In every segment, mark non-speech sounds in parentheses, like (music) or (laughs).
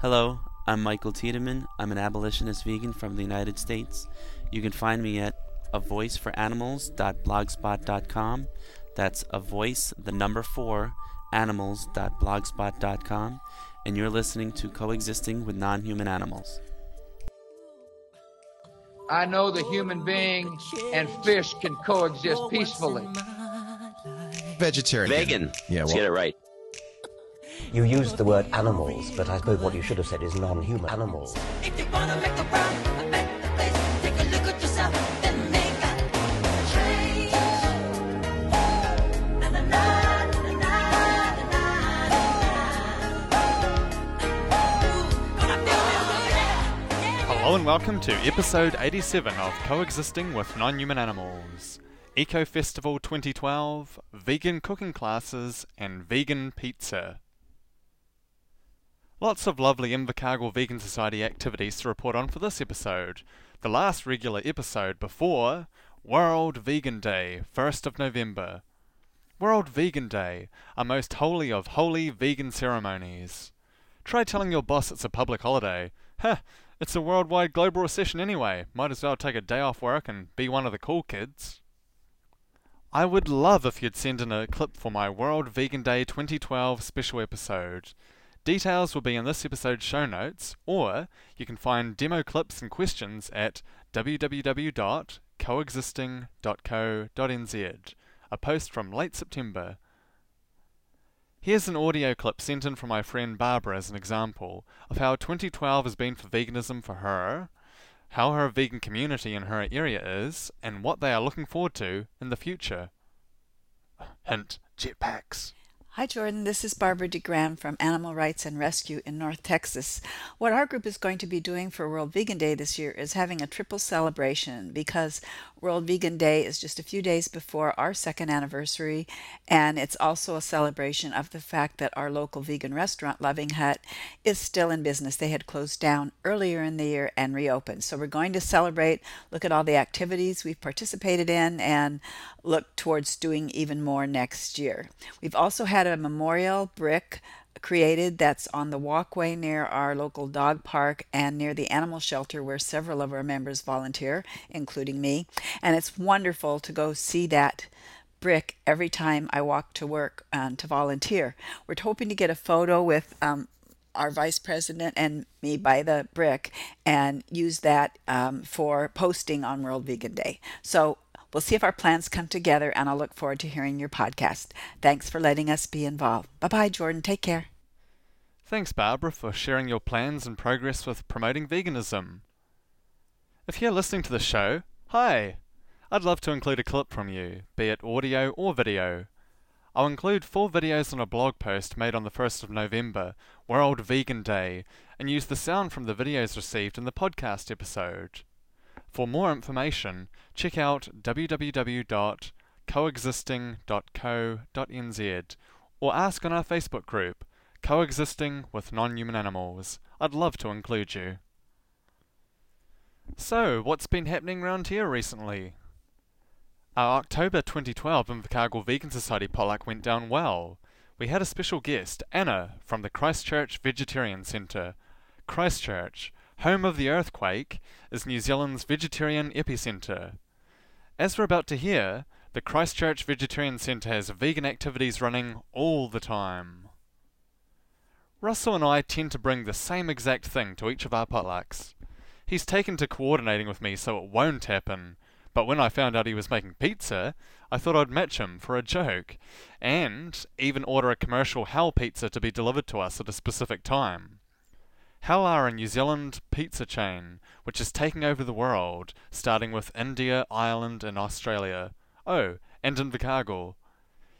Hello, I'm Michael Tiedemann. I'm an abolitionist vegan from the United States. You can find me at a voice for animals.blogspot.com. That's a voice, the number four, animals.blogspot.com. And you're listening to Coexisting with Non Human Animals. I know the human being and fish can coexist peacefully. Vegetarian. Vegan. Yeah, Let's get it right. You used the word animals, but I suppose what you should have said is non-human animals. Hello and welcome to episode 87 of Coexisting with Non-Human Animals. Eco Festival 2012, vegan cooking classes, and vegan pizza. Lots of lovely Invercargill Vegan Society activities to report on for this episode. The last regular episode before World Vegan Day, 1st of November. World Vegan Day, a most holy of holy vegan ceremonies. Try telling your boss it's a public holiday. Heh, it's a worldwide global recession anyway. Might as well take a day off work and be one of the cool kids. I would love if you'd send in a clip for my World Vegan Day 2012 special episode. Details will be in this episode's show notes, or you can find demo clips and questions at www.coexisting.co.nz, a post from late September. Here's an audio clip sent in from my friend Barbara as an example of how 2012 has been for veganism for her, how her vegan community in her area is, and what they are looking forward to in the future. Hint, jetpacks. Hi, Jordan. This is Barbara DeGran from Animal Rights and Rescue in North Texas. What our group is going to be doing for World Vegan Day this year is having a triple celebration because World Vegan Day is just a few days before our second anniversary, and it's also a celebration of the fact that our local vegan restaurant, Loving Hut, is still in business. They had closed down earlier in the year and reopened. So we're going to celebrate, look at all the activities we've participated in, and look towards doing even more next year. We've also had a memorial brick created that's on the walkway near our local dog park and near the animal shelter where several of our members volunteer, including me. And it's wonderful to go see that brick every time I walk to work um, to volunteer. We're hoping to get a photo with um, our vice president and me by the brick and use that um, for posting on World Vegan Day. So we'll see if our plans come together and I'll look forward to hearing your podcast. Thanks for letting us be involved. Bye bye, Jordan. Take care. Thanks, Barbara, for sharing your plans and progress with promoting veganism. If you're listening to the show, hi! I'd love to include a clip from you, be it audio or video. I'll include four videos on a blog post made on the 1st of November, World Vegan Day, and use the sound from the videos received in the podcast episode. For more information, check out www.coexisting.co.nz or ask on our Facebook group, Coexisting with Non-Human Animals. I'd love to include you. So, what's been happening around here recently? Our October 2012 Invercargill Vegan Society potluck went down well. We had a special guest, Anna, from the Christchurch Vegetarian Centre. Christchurch, home of the earthquake, is New Zealand's vegetarian epicentre. As we're about to hear, the Christchurch Vegetarian Centre has vegan activities running all the time. Russell and I tend to bring the same exact thing to each of our potlucks. He's taken to coordinating with me so it won't happen, but when I found out he was making pizza, I thought I'd match him for a joke, and even order a commercial Hell pizza to be delivered to us at a specific time. Hell are a New Zealand pizza chain which is taking over the world, starting with India, Ireland, and Australia. Oh, and in Invercargill.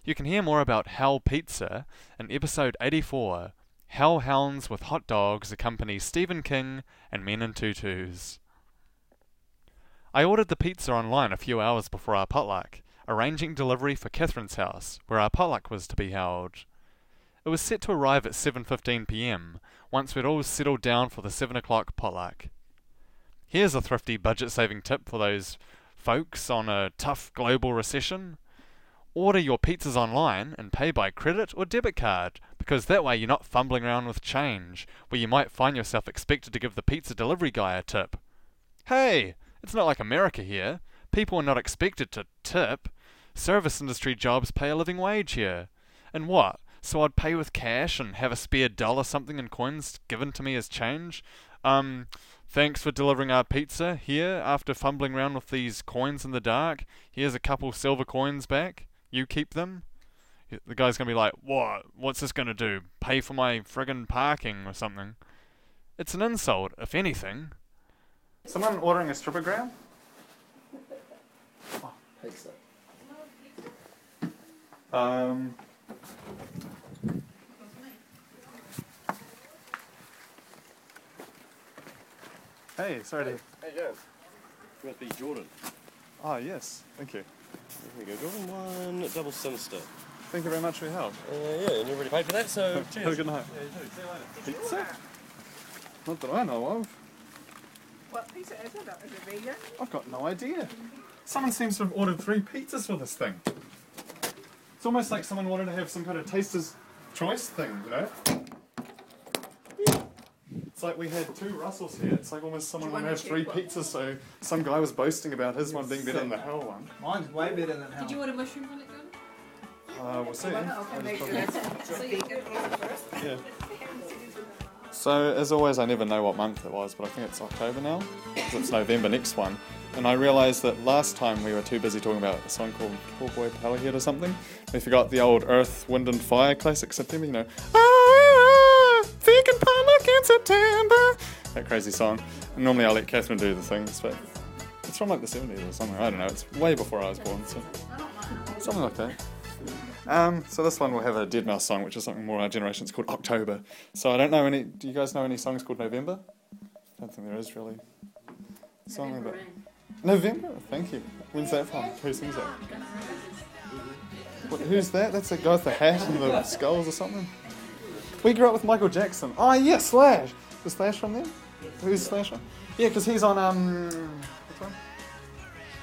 You can hear more about Hell Pizza in episode 84. Hell Hounds with Hot Dogs accompany Stephen King and Men in Tutus. I ordered the pizza online a few hours before our potluck, arranging delivery for Catherine's house, where our potluck was to be held. It was set to arrive at 7:15 p.m. once we'd all settled down for the 7 o'clock potluck. Here's a thrifty budget-saving tip for those folks on a tough global recession. order your pizzas online and pay by credit or debit card, because that way you're not fumbling around with change, where you might find yourself expected to give the pizza delivery guy a tip. Hey, it's not like America here. People are not expected to tip. Service industry jobs pay a living wage here. And what? So I'd pay with cash and have a spare dollar something in coins given to me as change? Um, thanks for delivering our pizza here after fumbling around with these coins in the dark. Here's a couple silver coins back. You keep them. The guy's gonna be like, what? What's this gonna do? Pay for my friggin' parking or something? It's an insult, if anything. Someone ordering a strippogram? Oh, pizza. Um. Hey, sorry to. Hey, Joe. You must be Jordan. Ah, yes. Thank you. There we go, Jordan. One double sinister. Thank you very much for your help. Uh, yeah, and you already paid for that, so (laughs) cheers. Have a good night. Yeah, you too. See you later. Pizza? Not that I know of. What pizza is it? Is it vegan? I've got no idea. Someone seems to have ordered three pizzas for this thing. It's almost like someone wanted to have some kind of taster's choice thing, you know? It's like we had two Russells here. It's like almost someone Do you wanted to have three check what- pizzas, so some guy was boasting about his one being better than the hell one. Mine's way better than hell. Did you want a mushroom on it, Gordon? Uh, we'll see. Okay, I make just sure probably- it's vegan first. Yeah. So, as always, I never know what month it was, but I think it's October now, because it's November next one. And I realised that last time we were too busy talking about a song called Cowboy Powerhead or something. We forgot the old Earth, Wind and Fire classic September, you know. Ah, vegan potluck in September. That crazy song. And normally I let Catherine do the things, but it's from like the 70s or something. I don't know. It's way before I was born, so something like that. Um, so this one will have a Dead Mouse song, which is something more our generation. It's called October. So I don't know any. Do you guys know any songs called November? I don't think there is really. Something about November. Thank you. When's that from? Who sings that? What, who's that? That's a guy with the hat and the skulls or something. We grew up with Michael Jackson. Oh yeah, Slash. Is Slash from there? Who's Slash from? Yeah, because he's on um.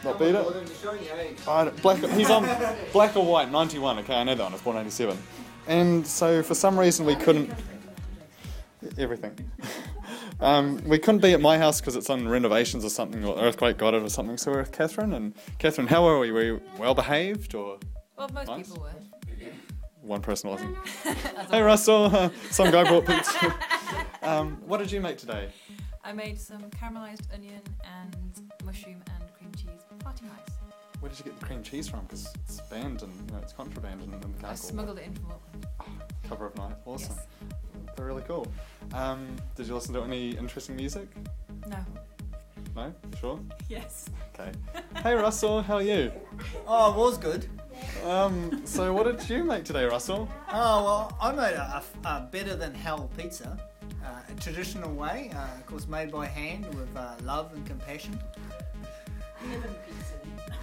Which one? Not Beat It. I don't- black, he's on Black or White, 91. Okay, I know that one. It's was born 87. And so for some reason we couldn't. Everything. (laughs) Um, we couldn't be at my house because it's on renovations or something, or earthquake got it or something. So we're with Catherine. And Catherine, how are we? Were you well behaved or Well, most Nice. people were. one person wasn't? (laughs) hey Russell, (laughs) some guy brought pizza. um, what did you make today? I made some caramelized onion and mushroom and cream cheese party pies. Where did you get the cream cheese from? Because it's banned and you know, it's contraband in, in the I cargo. smuggled it in from Auckland. Cover of night. Awesome. Yes. They're really cool. Um, did you listen to any interesting music? No. No? Sure? Yes. Okay. hey Russell, how are you? Oh, it was good. Um, so what did you make today, Russell? Oh, well, I made a, a, a better than hell pizza. Uh, a traditional way, uh, of course, made by hand with uh, love and compassion.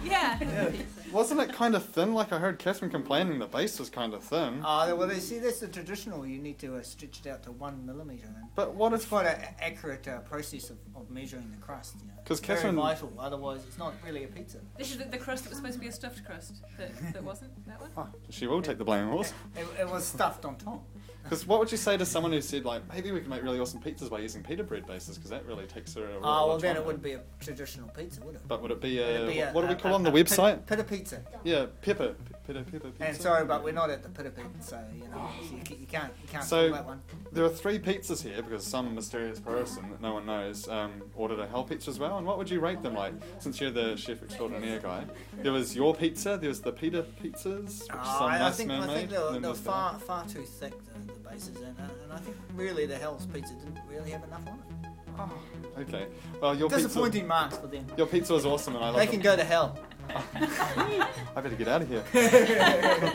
Yeah. (laughs) Wasn't it kind of thin? Like I heard Catherine complaining the base was kind of thin. Oh, well, they see that's the traditional. You need to uh, stitch it out to one millimeter. And But what it's if quite an accurate uh, process of, of measuring the crust. You know. 'Cause Very Catherine- vital. Otherwise, it's not really a pizza. This is the, the crust that was supposed to be a stuffed crust. That, that wasn't that one? Oh, she will take the blame, of course. It, it was stuffed on top. Because what would you say to someone who said like maybe we can make really awesome pizzas by using pita bread bases? Because that really takes a. a Oh, well, then it wouldn't be a traditional pizza, would it? But would it be a, be what do we call a- on the a website? Pita pizza. Yeah, pepper, pita pepper pizza. And sorry, but we're not at the Pita Pit, so you know you, you can't you can't So that one. there are three pizzas here because some mysterious person that no one knows um, ordered a hell pizza as well. And what would you rate them like? Since you're the chef extraordinaire guy, there was your pizza, there was the pita pizzas, which Oh, some I, I nice think man I made. they were, they were far far too thick the, bases, and, uh, and I think really the Hell's Pizza didn't really have enough on it. Okay, well your pizza, Disappointing marks for them. your pizza was awesome, and I love They it. can go to hell. (laughs) I better get out of here. (laughs)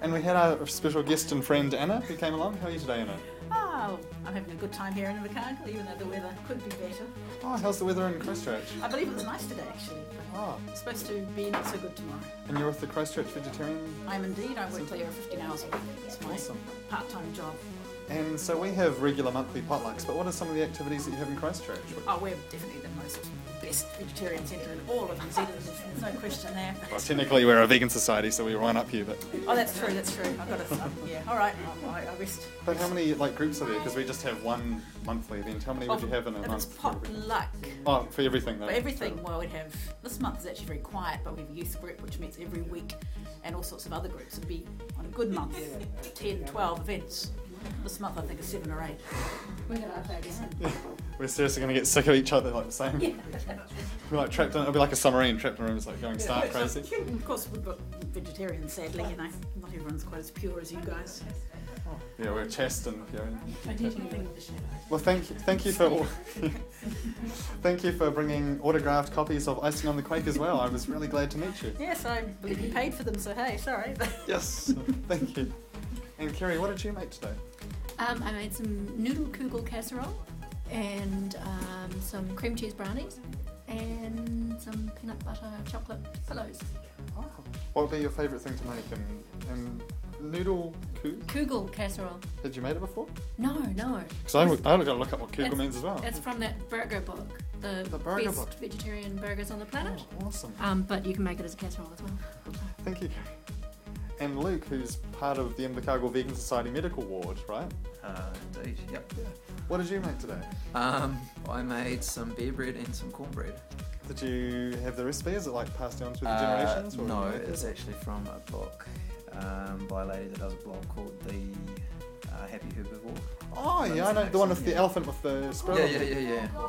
and we had our special guest and friend Anna who came along. How are you today, Anna? Oh, I'm having a good time here in Invercargill, even though the weather could be better. Oh, how's the weather in Christchurch? I believe it was nice today, actually. Oh, It's supposed to be not so good tomorrow. and you're with the Christchurch Vegetarian? I'm indeed. I work there 15 hours a week. It's my Awesome. part-time job. And so we have regular monthly potlucks, but what are some of the activities that you have in Christchurch? Oh, we're definitely the most best vegetarian centre in all of New Zealand. There's no question there. Well, technically we're a vegan society, so we run up here, but Oh, that's true. That's true. I've got to. Um, yeah. All right. I, I rest. but how many like groups are there? Because we just have one monthly event. How many would Oh, you have in a if month? it's potluck. Oh, for everything though. For everything, well, we'd have this month is actually very quiet, but we have a youth group which meets every week, and all sorts of other groups. It'd be on a good month, 10, 12 events. This month, I think, is seven or eight. We're gonna up that again. (laughs) We're seriously going to get sick of each other like the same. Yeah. We're like trapped in. It'll be like a submarine trapped in a room. It's like going stark crazy. Of course, we've got vegetarians, sadly, you know. Not everyone's quite as pure as you guys. Yeah, we're chest and you know, I did anything with the shadow. Well, thank you, thank you for (laughs) thank you for bringing autographed copies of Icing on the Quake as well. I was really glad to meet you. Yes, I believe you paid for them, so hey, sorry. (laughs) Yes, thank you. And Kerry, what did you make today? Um, I made some noodle kugel casserole and um, some cream cheese brownies and some peanut butter chocolate pillows. What would be your favourite thing to make? And, and noodle kugel? Kugel casserole. Had you made it before? No, no. Because I I got to look up what kugel It's- means as well. It's from that burger book, the, The burger best book. vegetarian burgers on the planet. Oh, awesome. Um, but you can make it as a casserole as well. Thank you. And Luke, who's part of the Invercargill Vegan Society Medical Ward, right? Uh, indeed, yep. What did you make today? Um, I made some beer bread and some cornbread. Did you have the recipe? Is it like passed down through the Uh, generations? or no, it's it? actually from a book um, by a lady that does a blog called The uh, Happy Herbivore. Oh yeah, I know the one with accent, the elephant with the Yeah, squirrel. yeah, yeah, yeah,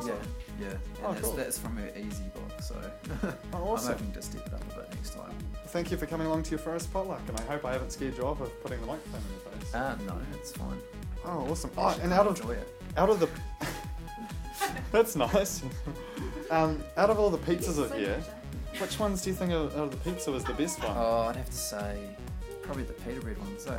yeah, yeah. And Oh, that's, cool. that's from her easy book, so (laughs) Oh, awesome. I'm hoping to step it up a bit next time. Thank you for coming along to your first potluck, and I hope I haven't scared you off with putting the microphone in your face. Uh, no, it's fine. Oh, awesome! Oh, and out of enjoy it. out of the (laughs) (laughs) that's nice. um, out of all the pizzas of here, which ones do you think of, out of the pizza was the best one? Oh, I'd have to say probably the pita bread ones, eh?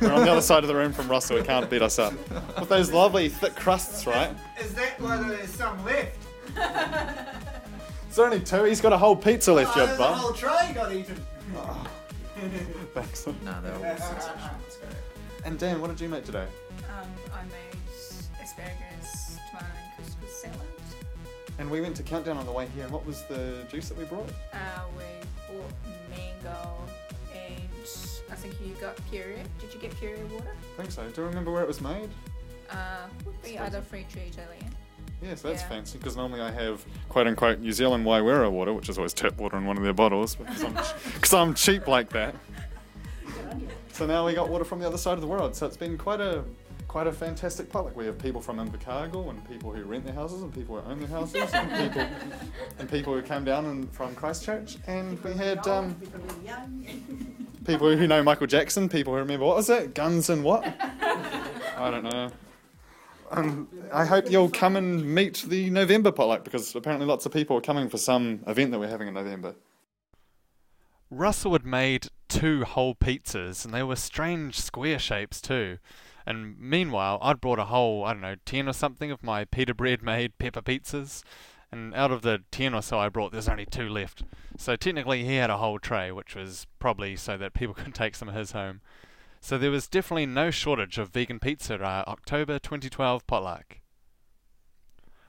We're on the other side of the room from Russell. He can't beat us up with those lovely thick crusts, right? Is that why there's some left? (laughs) It's only two. He's got a whole pizza left, oh, your there's a bum. whole tray got eaten. (laughs) Thanks. No, they're all (laughs) sensational. It's great. And Dan, what did you make today? Um, I made asparagus, tomato, and couscous salad. And we went to Countdown on the way here. And what was the juice that we brought? Uh, we bought mango, and I think you got Puree. Did you get Puree water? I think so. Do you remember where it was made? Uh, the other free tree Italian. Yes, that's Yeah. fancy because normally I have quote unquote New Zealand Wairera water, which is always tap water in one of their bottles because I'm, (laughs) because I'm cheap like that. So now we got water from the other side of the world. So it's been quite a quite a fantastic potluck. We have people from Invercargill and people who rent their houses and people who own their houses and people (laughs) and people who came down and, from Christchurch and we had um, people (laughs) who know Michael Jackson, people who remember what was it, Guns and what? I don't know. Um, I hope you'll come and meet the November potluck because apparently lots of people are coming for some event that we're having in November. Russell had made two whole pizzas, and they were strange square shapes too. And meanwhile, I'd brought a whole, I don't know, 10 or something of my pita bread made pepper pizzas. And out of the 10 or so I brought, there's only two left. So technically, he had a whole tray, which was probably so that people (laughs) could take some of his home. So there was definitely no shortage of vegan pizza at our October 2012 potluck.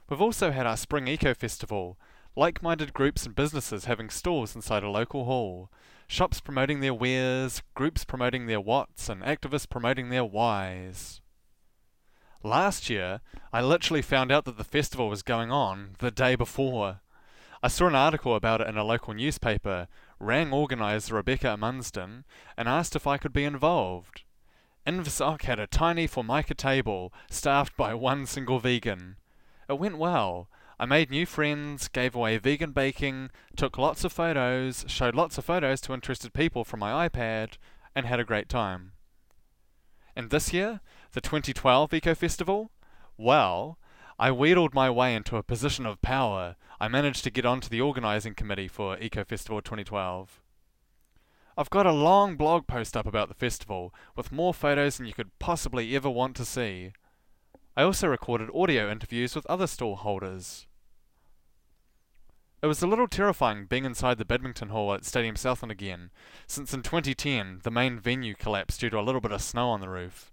We've also had our Spring Eco Festival, like minded groups and businesses having stalls inside a local hall, shops promoting their wares, groups promoting their whats, and activists promoting their whys. Last year, I literally found out that the festival was going on the day before. I saw an article about it in a local newspaper, rang organiser Rebecca Munsden, and asked if I could be involved. Inversoc had a tiny Formica table, staffed by one single vegan. It went well. I made new friends, gave away vegan baking, took lots of photos, showed lots of photos to interested people from my iPad, and had a great time. And this year, the 2012 Eco Festival? Well, I wheedled my way into a position of power. I managed to get onto the organising committee for Eco Festival 2012. I've got a long blog post up about the festival, with more photos than you could possibly ever want to see. I also recorded audio interviews with other stall holders. It was a little terrifying being inside the badminton hall at Stadium Southland again, since in 2010 the main venue collapsed due to a little bit of snow on the roof.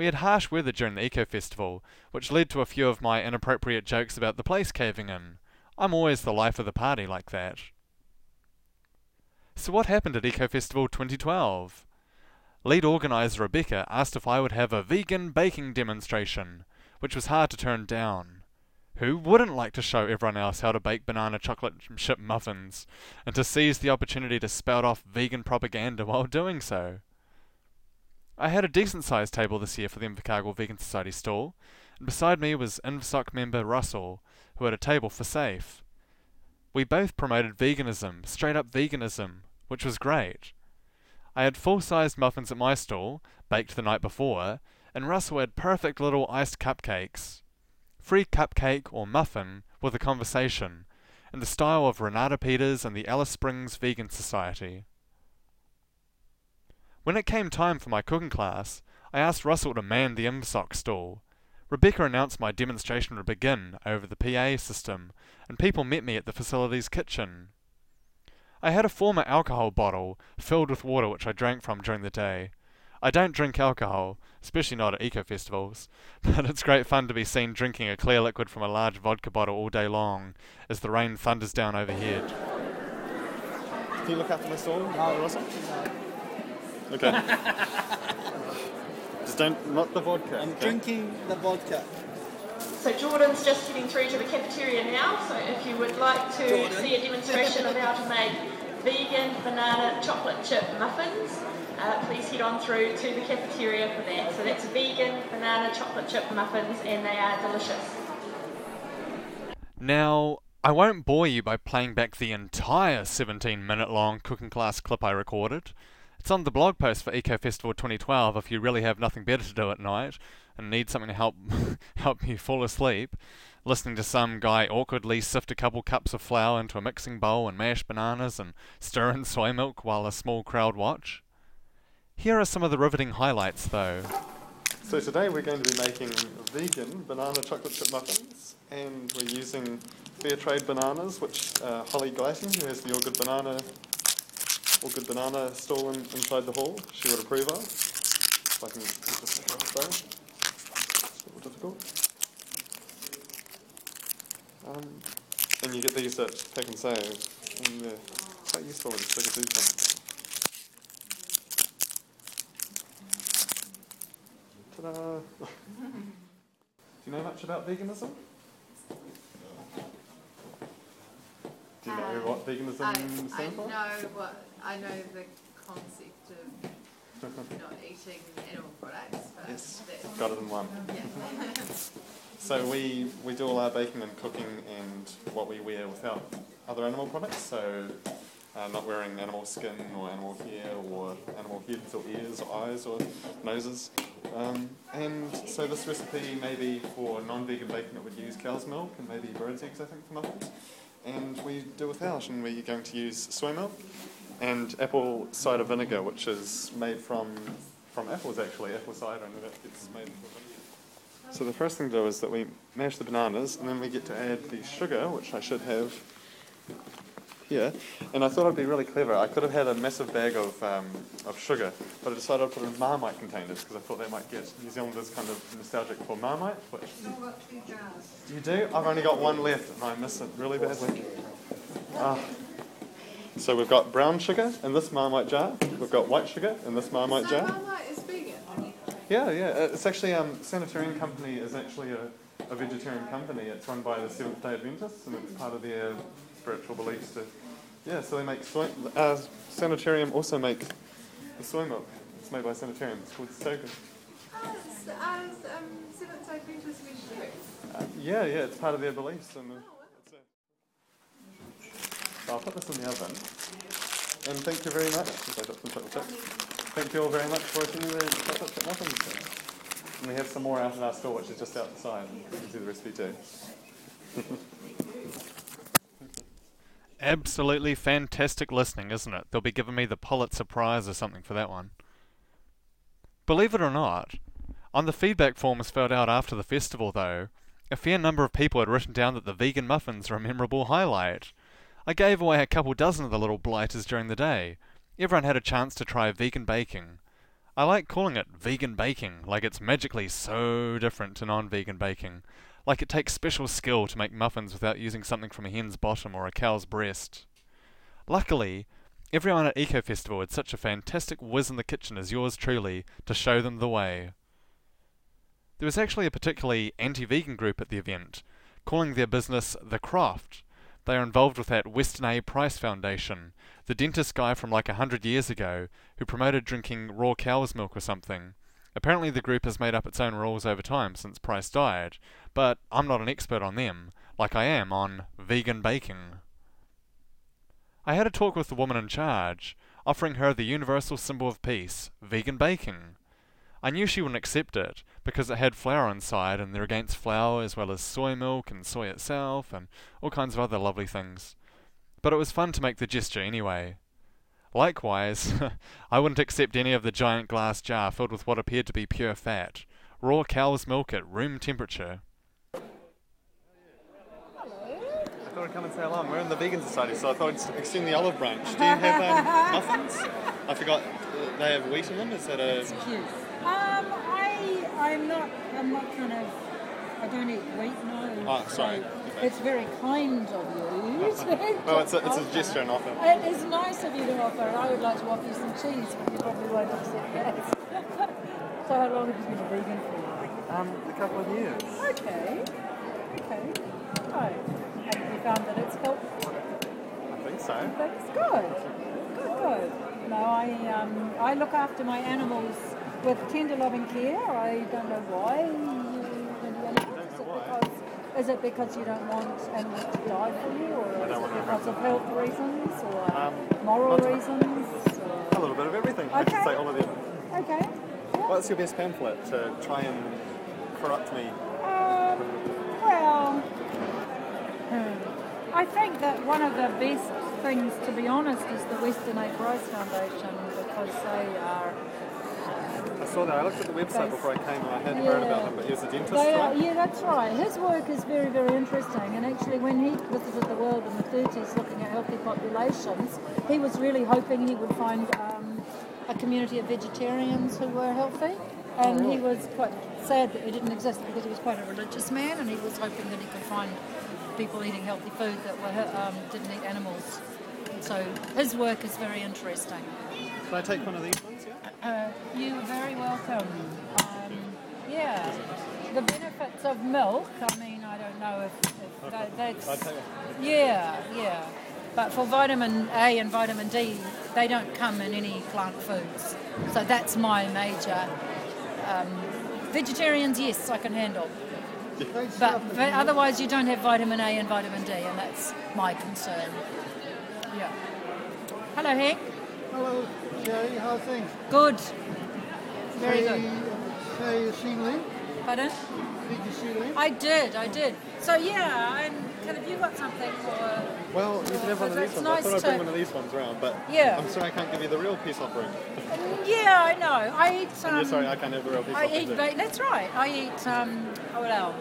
We had harsh weather during the Eco Festival, which led to a few of my inappropriate jokes about the place caving in. I'm always the life of the party like that. So what happened at Eco Festival 2012? Lead organizer Rebecca asked if I would have a vegan baking demonstration, which was hard to turn down. Who wouldn't like to show everyone else how to bake banana chocolate chip muffins, and to seize the opportunity to spout off vegan propaganda (laughs) while doing so? I had a decent sized table this year for the Invercargill Vegan Society stall, and beside me was INVSOC member Russell, who had a table for SAFE. We both promoted veganism, straight up veganism, which was great. I had full sized muffins at my stall, baked the night before, and Russell had perfect little iced cupcakes. Free cupcake or muffin with a conversation, in the style of Renata Peters and the Alice Springs Vegan Society. When it came time for my cooking class, I asked Russell to man the IMSOC stall. Rebecca announced my demonstration would begin over the PA system, and people met me at the facility's kitchen. I had a former alcohol bottle filled with water which I drank from during the day. I don't drink alcohol, especially not at eco festivals, (laughs) but it's great fun to be seen drinking a clear liquid from a large vodka bottle all day long as the rain thunders down overhead. Can you look after my stall, Russell? Okay. (laughs) Just don't, not the vodka. I'm okay? drinking the vodka. So Jordan's just heading through to the cafeteria now. So if you would like to Jordan. see a demonstration of how to make vegan banana chocolate chip muffins, uh, please head on through to the cafeteria for that. So that's vegan banana chocolate chip muffins, and they are delicious. Now, I won't bore you by playing back the entire 17 minute long cooking class clip I recorded. It's on the blog post for Eco Festival 2012 if you really have nothing better to do at night and need something to help (laughs) help you fall asleep. Listening to some guy awkwardly sift a couple cups of flour into a mixing bowl and mash bananas and stir in soy milk while a small crowd watch. Here are some of the riveting highlights though. So today we're going to be making vegan banana chocolate chip muffins, and we're using fair trade bananas, which uh, Holly Glyton, who has the All Good Banana, All Good Banana stall in, inside the hall, she would approve of. If I can though. It's a little difficult. Um, and you get these at Pak'nSave, and they're quite useful in sticker food cones. Ta-da! (laughs) Do you know much about veganism? Do you know what veganism I, stands I for? know what I know the concept of not eating animal products, but Yes, got it in one. Yeah. So we, we do all our baking and cooking and what we wear without other animal products. So uh, not wearing animal skin or animal hair or animal heads or ears or eyes or noses. Um, and so this recipe maybe for non-vegan baking it would use cow's milk and maybe bird's eggs I think for muffins. And we do without and we're going to use soy milk and apple cider vinegar which is made from from apples actually, apple cider and gets made vinegar. So the first thing to do is that we mash the bananas and then we get to add the sugar, which I should have here. And I thought I'd be really clever. I could have had a massive bag of, um, of sugar, but I decided I'd put it in Marmite containers because I thought they might get New Zealanders kind of nostalgic for Marmite. Which you do? I've only got one left and I miss it really badly. Ah. So we've got brown sugar in this Marmite jar. We've got white sugar in this Marmite so jar. Marmite is vegan. Yeah, yeah. uh, It's actually um, Sanitarium Company is actually a, a vegetarian company. It's run by the Seventh Day Adventists, and it's part of their spiritual beliefs. To yeah, so they make soy. Uh, Sanitarium also make the soy milk. It's made by Sanitarium. It's called So Good. Oh, it's, uh, it's, um, Seventh Day Adventist. Uh, yeah, yeah. It's part of their beliefs. And the, so I'll put this in the oven. And thank you very much. I got some chocolate chips. Thank you all very much for attending the chocolate chip muffins. And we have some more out in our store, which is just outside. You can see the recipe too. (laughs) Absolutely fantastic listening, isn't it? They'll be giving me the Pulitzer Prize or something for that one. Believe it or not, on the feedback forms filled out after the festival, though, a fair number of people had written down that the vegan muffins were a memorable highlight. I gave away a couple dozen of the little blighters during the day. Everyone had a chance to try vegan baking. I like calling it vegan baking, like it's magically so different to non vegan baking. Like it takes special skill to make muffins without using something from a hen's bottom or a cow's breast. Luckily, everyone at Eco Festival had such a fantastic whiz in the kitchen as yours truly to show them the way. There was actually a particularly anti vegan group at the event, calling their business The Croft. They are involved with that Weston A. Price Foundation, the dentist guy from like a hundred years ago who promoted drinking raw cow's milk or something. Apparently, the group has made up its own rules over time since Price died, but I'm not an expert on them, like I am on vegan baking. I had a talk with the woman in charge, offering her the universal symbol of peace, vegan baking. I knew she wouldn't accept it, because it had flour inside, and they're against flour as well as soy milk and soy itself, and all kinds of other lovely things. But it was fun to make the gesture anyway. Likewise, (laughs) I wouldn't accept any of the giant glass jar filled with what appeared to be pure fat, raw cow's milk at room temperature. I thought I'd come and say hello. We're in the Vegan Society, so I thought I'd extend the olive branch. Do you have um, (laughs) muffins? I forgot uh, they have wheat in them. Is that a? cute. Um, I, I'm not, I'm not kind of, I don't eat wheat, no. Oh, sorry. So It's very kind of you. to (laughs) Well, it's a, it's a (laughs) gesture and offer. It is nice of you to offer. and I would like to offer you some cheese, but you probably won't accept that. so how long have you been a vegan for? Um, a couple of years. Okay. Okay. Right. Found that it's helpful? I think so. That's good. Good, good. No, I um, I look after my animals with tender loving care. I don't know why you do animals. Is it because is it because you don't want animals to die for you, or is it because of health reasons, or Um, moral reasons? A little bit of everything. I should Okay. say all of them. Okay. What's your best pamphlet to try and corrupt me? Um, well, hmm, I think that one of the best things, to be honest, is the Weston A. Price Foundation because they are. I saw that. I looked at the website They- before I came and I hadn't heard about him, but he was a dentist, are, right? yeah, that's right. His work is very, very interesting. And actually, when he visited the world in the 30s looking at healthy populations, he was really hoping he would find um, a community of vegetarians who were healthy. And he was quite sad that it didn't exist because he was quite a religious man and he was hoping that he could find people eating healthy food that were, um, didn't eat animals. So his work is very interesting. Can I take one of these ones? Yeah. Uh, you're very welcome. Um, yeah, the benefits of milk. I mean, I don't know if, if that, that's. I'd take one. Yeah, yeah. But for vitamin A and vitamin D, they don't come in any plant foods. So that's my major. Um, vegetarians, yes, I can handle. But, but otherwise, you don't have vitamin A and vitamin D, and that's my concern. Yeah. Hello, Hank. Hello, Sherry. How are things? Good. Very Say- good. Say you seen Lynn? Pardon? Did you see Lynn? I did, I did. So yeah, I'm kind of. You got something for? Well, you can have one of these ones. nice I thought I'd bring one of these ones around, but Yeah. I'm sorry I can't give you the real peace offering. Yeah, I know. I eat. Um, sorry I can't have the real peace I offering. I eat. Ba- that's right. I eat. Um, oh well,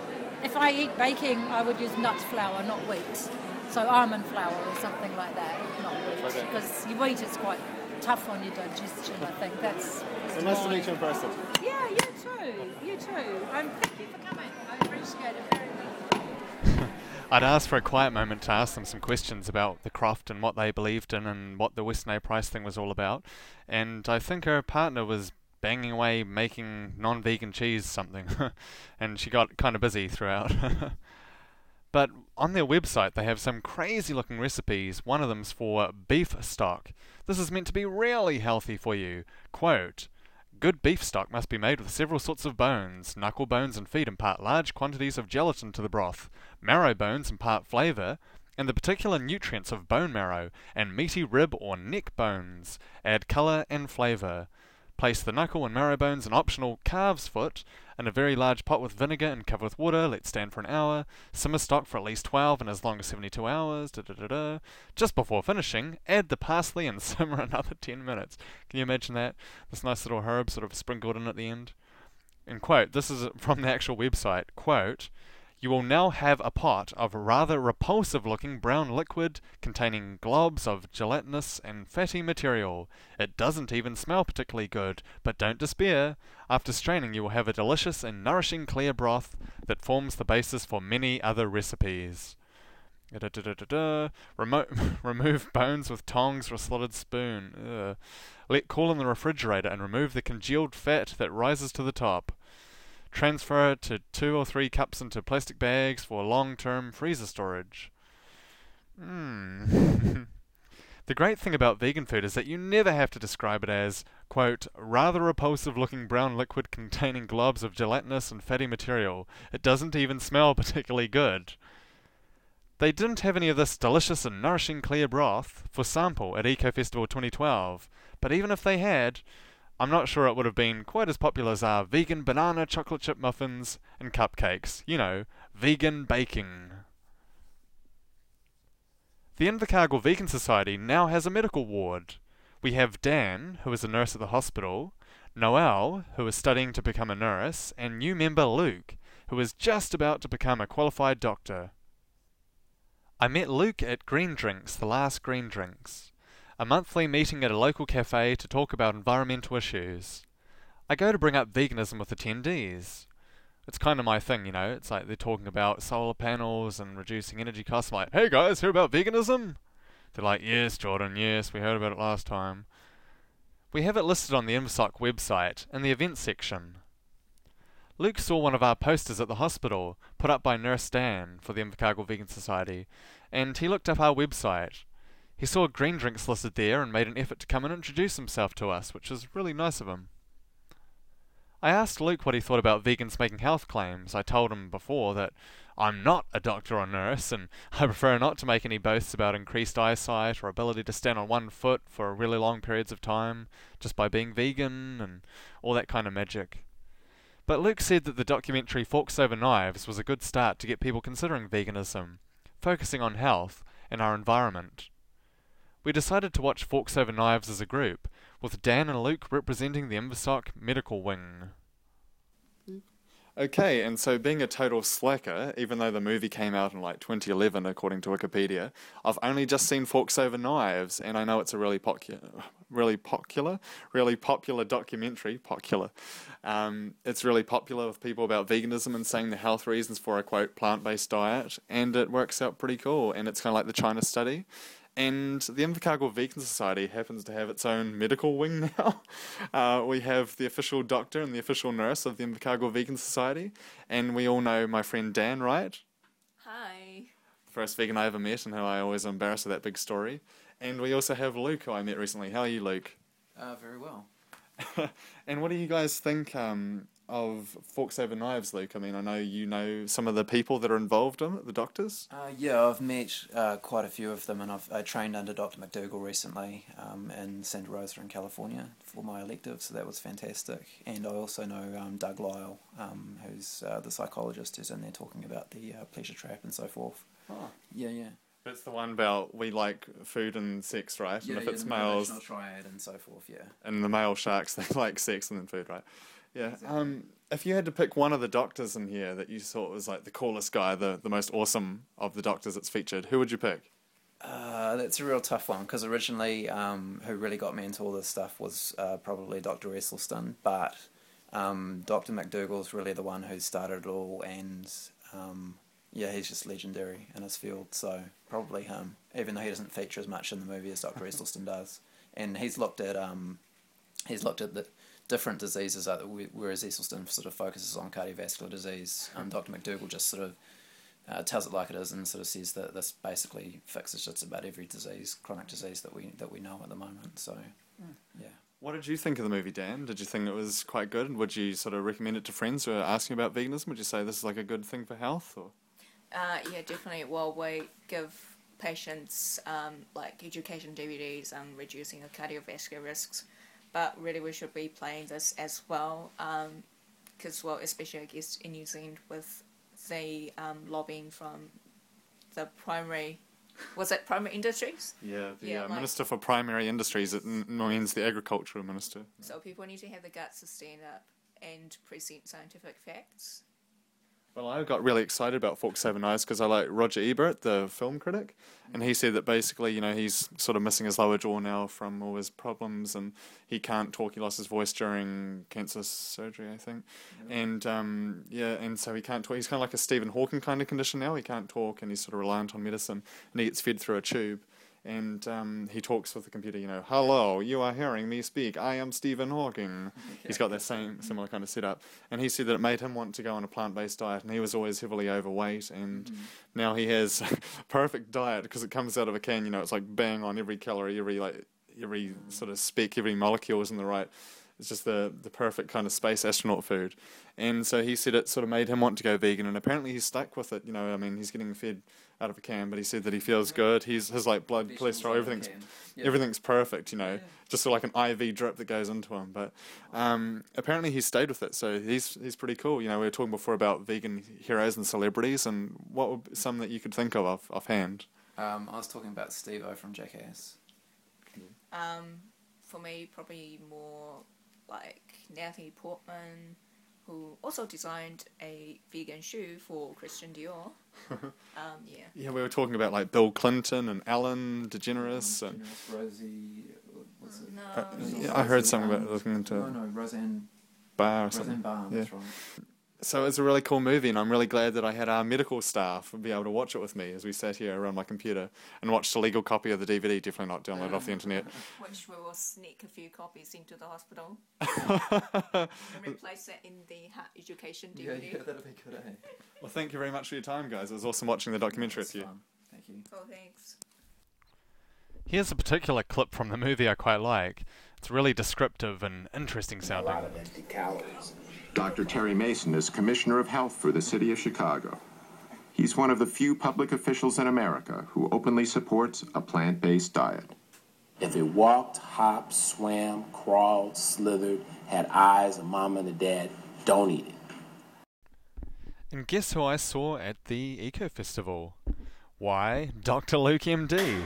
if I eat baking, I would use nut flour, not wheat. So almond flour or something like that, not wheat, Okay. because wheat is quite tough on your digestion. I think that's. So nice to meet you in person. Yeah, you too. You too. Um, thank you for coming. I appreciate it very much. (laughs) I'd asked for a quiet moment to ask them some questions about the Croft and what they believed in and what the Weston A. Price thing was all about. And I think her partner was banging away making non vegan cheese something. (laughs) and she got kind of busy throughout. (laughs) but on their website, they have some crazy looking recipes. One of them's for beef stock. This is meant to be really healthy for you. Quote, Good beef stock must be made with several sorts of bones. Knuckle bones and feet impart large quantities of gelatin to the broth. Marrow bones impart flavour, and the particular nutrients of bone marrow, and meaty rib or neck bones add colour and flavour. Place the knuckle and marrow bones and optional calf's foot in a very large pot with vinegar and cover with water. Let stand for an hour. Simmer stock for at least 12 and as long as 72 hours. Da, da, da, da. Just before finishing, add the parsley and (laughs) simmer another 10 minutes. Can you imagine that? This nice little herb sort of sprinkled in at the end. And quote, this is from the actual website, quote, You will now have a pot of rather repulsive looking brown liquid containing globs of gelatinous and fatty material. It doesn't even smell particularly good, but don't despair. After straining, you will have a delicious and nourishing clear broth that forms the basis for many other recipes. Remo- (laughs) remove bones with tongs or a slotted spoon. Ugh. Let cool in the refrigerator and remove the congealed fat that rises to the top. Transfer it to two or three cups into plastic bags for long-term freezer storage. Mm. (laughs) the great thing about vegan food is that you never have to describe it as, quote, rather repulsive looking brown liquid containing globs of gelatinous and fatty material. It doesn't even smell (laughs) particularly good. They didn't have any of this delicious and nourishing clear broth for sample at Eco Festival 2012, but even if they had, I'm not sure it would have been quite as popular as our vegan banana chocolate chip muffins and cupcakes. You know, vegan baking. The Invercargill Vegan Society now has a medical ward. We have Dan, who is a nurse at the hospital, Noel, who is studying to become a nurse, and new member Luke, who is just about to become a qualified doctor. I met Luke at Green Drinks, the last Green Drinks, a monthly meeting at a local cafe to talk about environmental issues. I go to bring up veganism with attendees. It's kind of my thing, you know. It's like they're talking about solar panels and reducing energy costs. I'm like, hey guys, hear about veganism? They're like, yes, Jordan, yes, we heard about it last time. We have it listed on the IMSOC website in the events section. Luke saw one of our posters at the hospital, put up by Nurse Dan for the Invercargill Vegan Society, and he looked up our website. He saw green drinks listed there and made an effort to come and introduce himself to us, which was really nice of him. I asked Luke what he thought about vegans making health claims. I told him before that I'm not a doctor or nurse, and (laughs) I prefer not to make any boasts about increased eyesight or ability to stand on one foot for really long periods of time just by being vegan and all that kind of magic. But Luke said that the documentary Forks Over Knives was a good start to get people considering veganism, focusing on health and our environment. We decided to watch Forks Over Knives as a group, with Dan and Luke representing the Inversoc medical wing. Okay, and so being a total slacker, even though the movie came out in like 2011, according to Wikipedia, I've only just seen Forks Over Knives, and I know it's a really popular, really popular, really popular documentary. Popular. Um, it's really popular with people about veganism and saying the health reasons for a quote plant-based diet, and it works out pretty cool. And it's kind of like the China study. And the Invercargill Vegan Society happens to have its own medical wing (laughs) now. Uh, we have the official doctor and the official nurse of the Invercargill Vegan Society, and we all know my friend Dan, right? Hi. First vegan I ever met, and how I always embarrass with that big story. And we also have Luke, who I met recently. How are you, Luke? Uh, very well. (laughs) and what do you guys think um, of Forks Over Knives, Luke? I mean, I know you know some of the people that are involved in it, the doctors. Uh, yeah, I've met uh, quite a few of them, and I've I trained under Dr. McDougall recently um, in Santa Rosa in California for my elective, so that was fantastic. And I also know um, Doug Lisle, um, who's uh, the psychologist who's in there talking about the uh, pleasure trap and so forth. Oh. Yeah, yeah. It's the one about we like food and sex, right? Yeah, and if yeah, it's the males, triad and so forth, yeah. and the male sharks, (laughs) they like sex and then food, right? Yeah. Um, if you had to pick one of the doctors in here that you thought was like the coolest guy, the, the most awesome of the doctors that's featured, who would you pick? Uh, that's a real tough one because originally, um, who really got me into all this stuff was uh, probably Dr. Esselstyn, but um, Dr. McDougall's really the one who started it all, and um, yeah, he's just legendary in his field, so probably him, even though he doesn't feature as much in the movie as Dr. (laughs) Esselstyn does. And he's looked at um, he's looked at the different diseases, whereas Esselstyn sort of focuses on cardiovascular disease. Um, Dr. McDougall just sort of uh, tells it like it is and sort of says that this basically fixes just about every disease, chronic disease that we that we know at the moment. So, yeah. What did you think of the movie, Dan? Did you think it was quite good? Would you sort of recommend it to friends who are asking about veganism? Would you say this is like a good thing for health? Or Uh, yeah, definitely. Well, we give patients um, like education DVDs on reducing the cardiovascular risks, but really we should be playing this as well, because well, especially I guess in New Zealand with the um, lobbying from the primary, was it primary industries? yeah, the Yeah, uh, like- Minister for Primary Industries, it means the Agricultural Minister. So people need to have the guts to stand up and present scientific facts. Well, I got really excited about Forks Over Knives because I like Roger Ebert, the film critic, and he said that basically, you know, he's sort of missing his lower jaw now from all his problems, and he can't talk. He lost his voice during cancer surgery, I think, and um, yeah, and so he can't talk. He's kind of like a Stephen Hawking kind of condition now. He can't talk, and he's sort of reliant on medicine, and he gets fed through a tube. And um, he talks with the computer, you know, hello, you are hearing me speak. I am Stephen Hawking. He's got that same similar kind of setup. And he said that it made him want to go on a plant based diet. And he was always heavily overweight. And now he has a (laughs) perfect diet because it comes out of a can, you know, it's like bang on every calorie, every like every sort of speck, every molecule is in the right. It's just the the perfect kind of space astronaut food. And so he said it sort of made him want to go vegan. And apparently he's stuck with it. You know, I mean, he's getting fed out of a can, but he said that he feels good. He's his like blood cholesterol, everything's everything's perfect. You know, just sort of like an IV drip that goes into him. But um, apparently he stayed with it, so he's he's pretty cool. You know, we were talking before about vegan heroes and celebrities, and what would be some that you could think of off offhand? Um, I was talking about Steve O from Jackass. Um, for me, probably more like Natalie Portman, who also designed a vegan shoe for Christian Dior. (laughs) um, yeah. Yeah, we were talking about like Bill Clinton and Ellen DeGeneres and. Rosie, what's it? No. Uh, yeah, I heard something about Um, looking into No, no, Roseanne. Bar or Roseanne something. Barr, yeah. that's right. So it was a really cool movie, and I'm really glad that I had our medical staff be able to watch it with me as we sat here around my computer and watched a legal copy of the DVD. Definitely not downloaded off the internet. (laughs) Which we will sneak a few copies into the hospital (laughs) and replace it in the heart education DVD. yeah, that'd be good, eh? Well, thank you very much for your time, guys. It was awesome watching the documentary with you. Thank you. Oh, thanks. Here's a particular clip from the movie I quite like. It's really descriptive and interesting sounding. Dr. Terry Mason is Commissioner of Health for the City of Chicago. He's one of the few public officials in America who openly supports a plant based diet. If it walked, hopped, swam, crawled, slithered, had eyes, a mom and a dad, don't eat it. And guess who I saw at the Eco Festival? Why, Dr. Luke MD.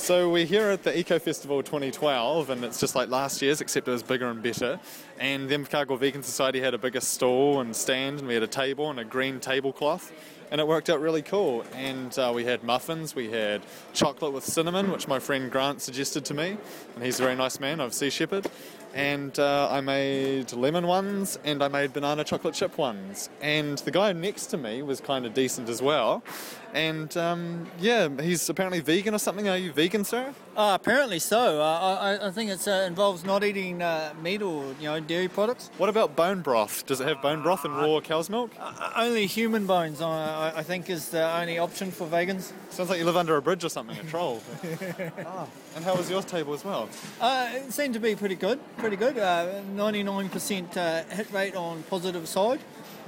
So we're here at the Eco Festival 2012, and it's just like last year's, except it was bigger and better. And the Invercargill Vegan Society had a bigger stall and stand, and we had a table and a green tablecloth, and it worked out really cool. And uh, we had muffins, we had chocolate with cinnamon, which my friend Grant suggested to me, and he's a very nice man of Sea Shepherd. And uh, I made lemon ones, and I made banana chocolate chip ones. And the guy next to me was kind of decent as well. And um, yeah, he's apparently vegan or something. Are you vegan, sir? Uh, apparently so. Uh, I, I think it uh, involves not eating uh, meat or you know dairy products. What about bone broth? Does it have bone broth and raw cow's milk? Uh, only human bones, I, I- think, is the only option for vegans. Sounds like you live under a bridge or something, a troll. (laughs) Ah, and how was your table as well? Uh, it seemed to be pretty good, pretty good. Uh, 99% uh, hit rate on positive side.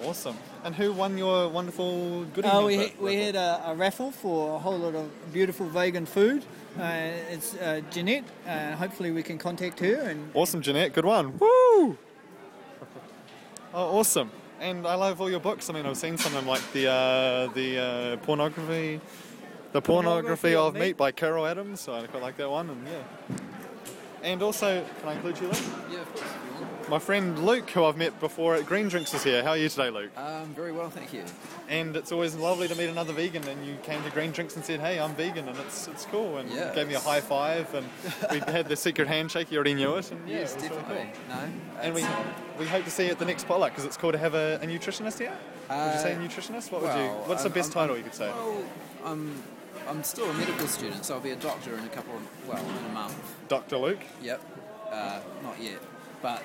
Awesome. And who won your wonderful goodie? Uh, we, hamper? we had a, a raffle for a whole lot of beautiful vegan food. Uh, it's uh, Jeanette. Uh, hopefully, we can contact her and Awesome, Jeanette. Good one. Woo! Oh, awesome. And I love all your books. I mean, I've seen some of them, like the uh, the uh, pornography, the pornography of meat by Carol Adams. So I quite like that one. And yeah. And also, can I include you, Luke? Yeah, of course. If you want. My friend Luke, who I've met before at Green Drinks, is here. How are you today, Luke? Um, very well, thank you. And it's always lovely to meet another vegan. And you came to Green Drinks and said, "Hey, I'm vegan," and it's it's cool. And Yeah, gave me a high five, and we (laughs) had the secret handshake. You already knew it. And yeah, Yes, it was really definitely. cool. No, And we we hope to see you at the next potluck because it's cool to have a, a nutritionist here. would you say a Uh, nutritionist? What would you? well, What's the best title you could say? Well, I'm, I'm still a medical student, so I'll be a doctor in a couple of, well, in a month. Dr. Luke. Yep. Uh, not yet, but.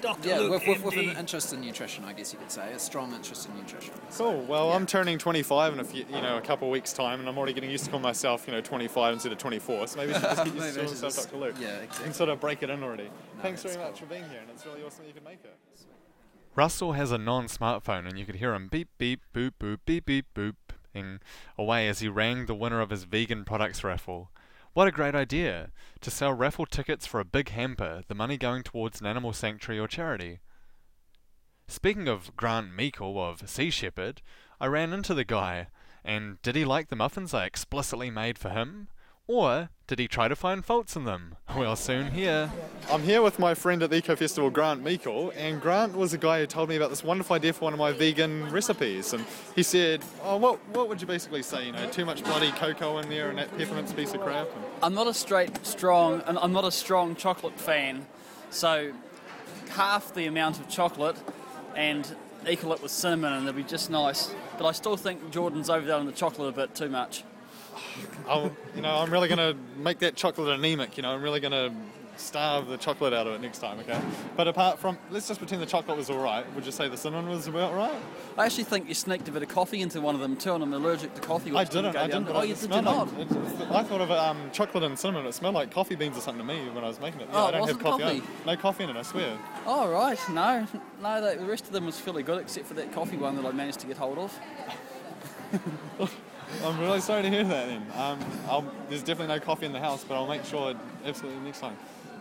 Dr. Yeah, Luke, with, with, with an interest in nutrition, I guess you could say, a strong interest in nutrition. Cool. Well, I'm turning 25 in a few, you know, a couple of weeks' time, and I'm already getting used to call myself, you know, 25 instead of 24. So maybe I should just (laughs) get used Maybe to I calling myself Dr. Luke. yeah, And exactly. sort of break it in already. No, Thanks very that's much for being here, and it's really awesome that you could make it. Russell has a non-smartphone and you could hear him beep beep boop boop beep beep booping away as he rang the winner of his vegan products raffle. What a great idea! To sell raffle tickets for a big hamper, the money going towards an animal sanctuary or charity. Speaking of Grant Meikle of Sea Shepherd, I ran into the guy, and did he like the muffins I explicitly made for him? Or Did he try to find faults in them? (laughs) We'll soon hear. I'm here with my friend at the Eco Festival, Grant Meikle, and Grant was the guy who told me about this wonderful idea for one of my vegan recipes. And he said, "Oh, what what would you basically say? You know, too much bloody cocoa in there and that peppermint's a piece of crap." And I'm not a straight strong. and I'm not a strong chocolate fan, so half the amount of chocolate and equal it with cinnamon, and it'll be just nice. But I still think Jordan's over there on the chocolate a bit too much. I'll, you know, I'm really gonna make that chocolate anemic. You know, I'm really gonna starve the chocolate out of it next time. Okay. But apart from, let's just pretend the chocolate was all right. Would you say the cinnamon was about right? I actually think you sneaked a bit of coffee into one of them too, and I'm allergic to coffee. I didn't. I didn't. Oh, you did not. like- it- it- I thought of um, chocolate and cinnamon. It smelled like coffee beans or something to me when I was making it. Yeah, Oh, I don't wasn't have coffee. coffee? No coffee in it. I swear. Oh right, no, no. The rest of them was fairly good, except for that coffee one that I managed to get hold of. (laughs) I'm really sorry to hear that. Then um, I'll, there's definitely no coffee in the house, but I'll make sure absolutely next time.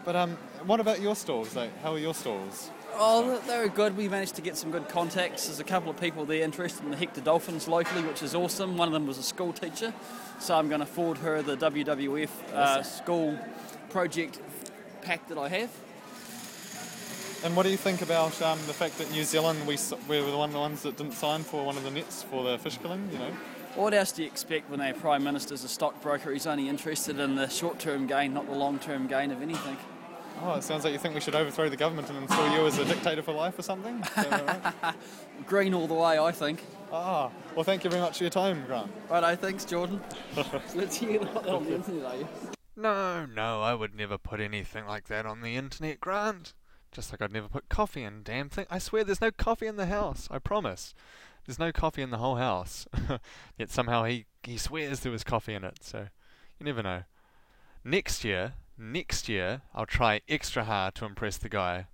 But um, what about your stalls? Like, how are your stalls? Oh, they- were good. We managed to get some good contacts. There's a couple of people there interested in the Hector Dolphins locally, which is awesome. One of them was a school teacher, so I'm going to forward her the WWF uh, school project pack that I have. And what do you think about um, the fact that New Zealand we we were the one of the ones that didn't sign for one of the nets for the fish killing? You know. What else do you expect when a prime minister's a stockbroker? He's only interested in the short-term gain, not the long-term gain of anything. Oh, it sounds like you think we should overthrow the government and install you as a dictator for life or something. Right? (laughs) Green all the way, I think. Ah, well, thank you very much for your time, Grant. Righto, thanks, Jordan. (laughs) Let's hear that on the internet, are you? No, no, I would never put anything like that on the internet, Grant. Just like I'd never put coffee in damn thing. I swear there's no coffee in the house. I promise. There's no coffee in the whole house. (laughs) Yet somehow he, he swears there was coffee in it, so you never know. Next year, next year, I'll try extra hard to impress the guy.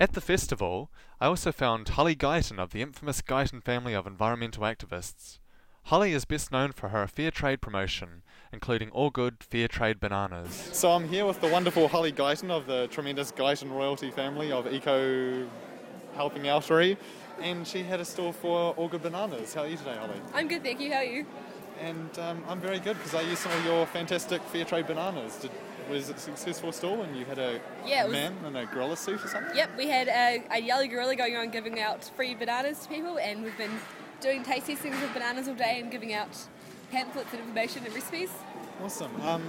At the festival, I also found Holly Guyton of the infamous Guyton family of environmental activists. Holly is best known for her fair trade promotion, including all good fair trade bananas. So I'm here with the wonderful Holly Guyton of the tremendous Guyton royalty family of Eco Helping Outery, and she had a store for good bananas. How are you today, Holly? I'm good, thank you. How are you? And um, I'm very good because I used some of your fantastic fair trade bananas. Did, was it a successful store and you had a Yeah, was- man in a gorilla suit or something? Yep, we had a, a yellow gorilla going around giving out free bananas to people, and we've been doing taste testings of bananas all day and giving out pamphlets and information and recipes. Awesome. Um,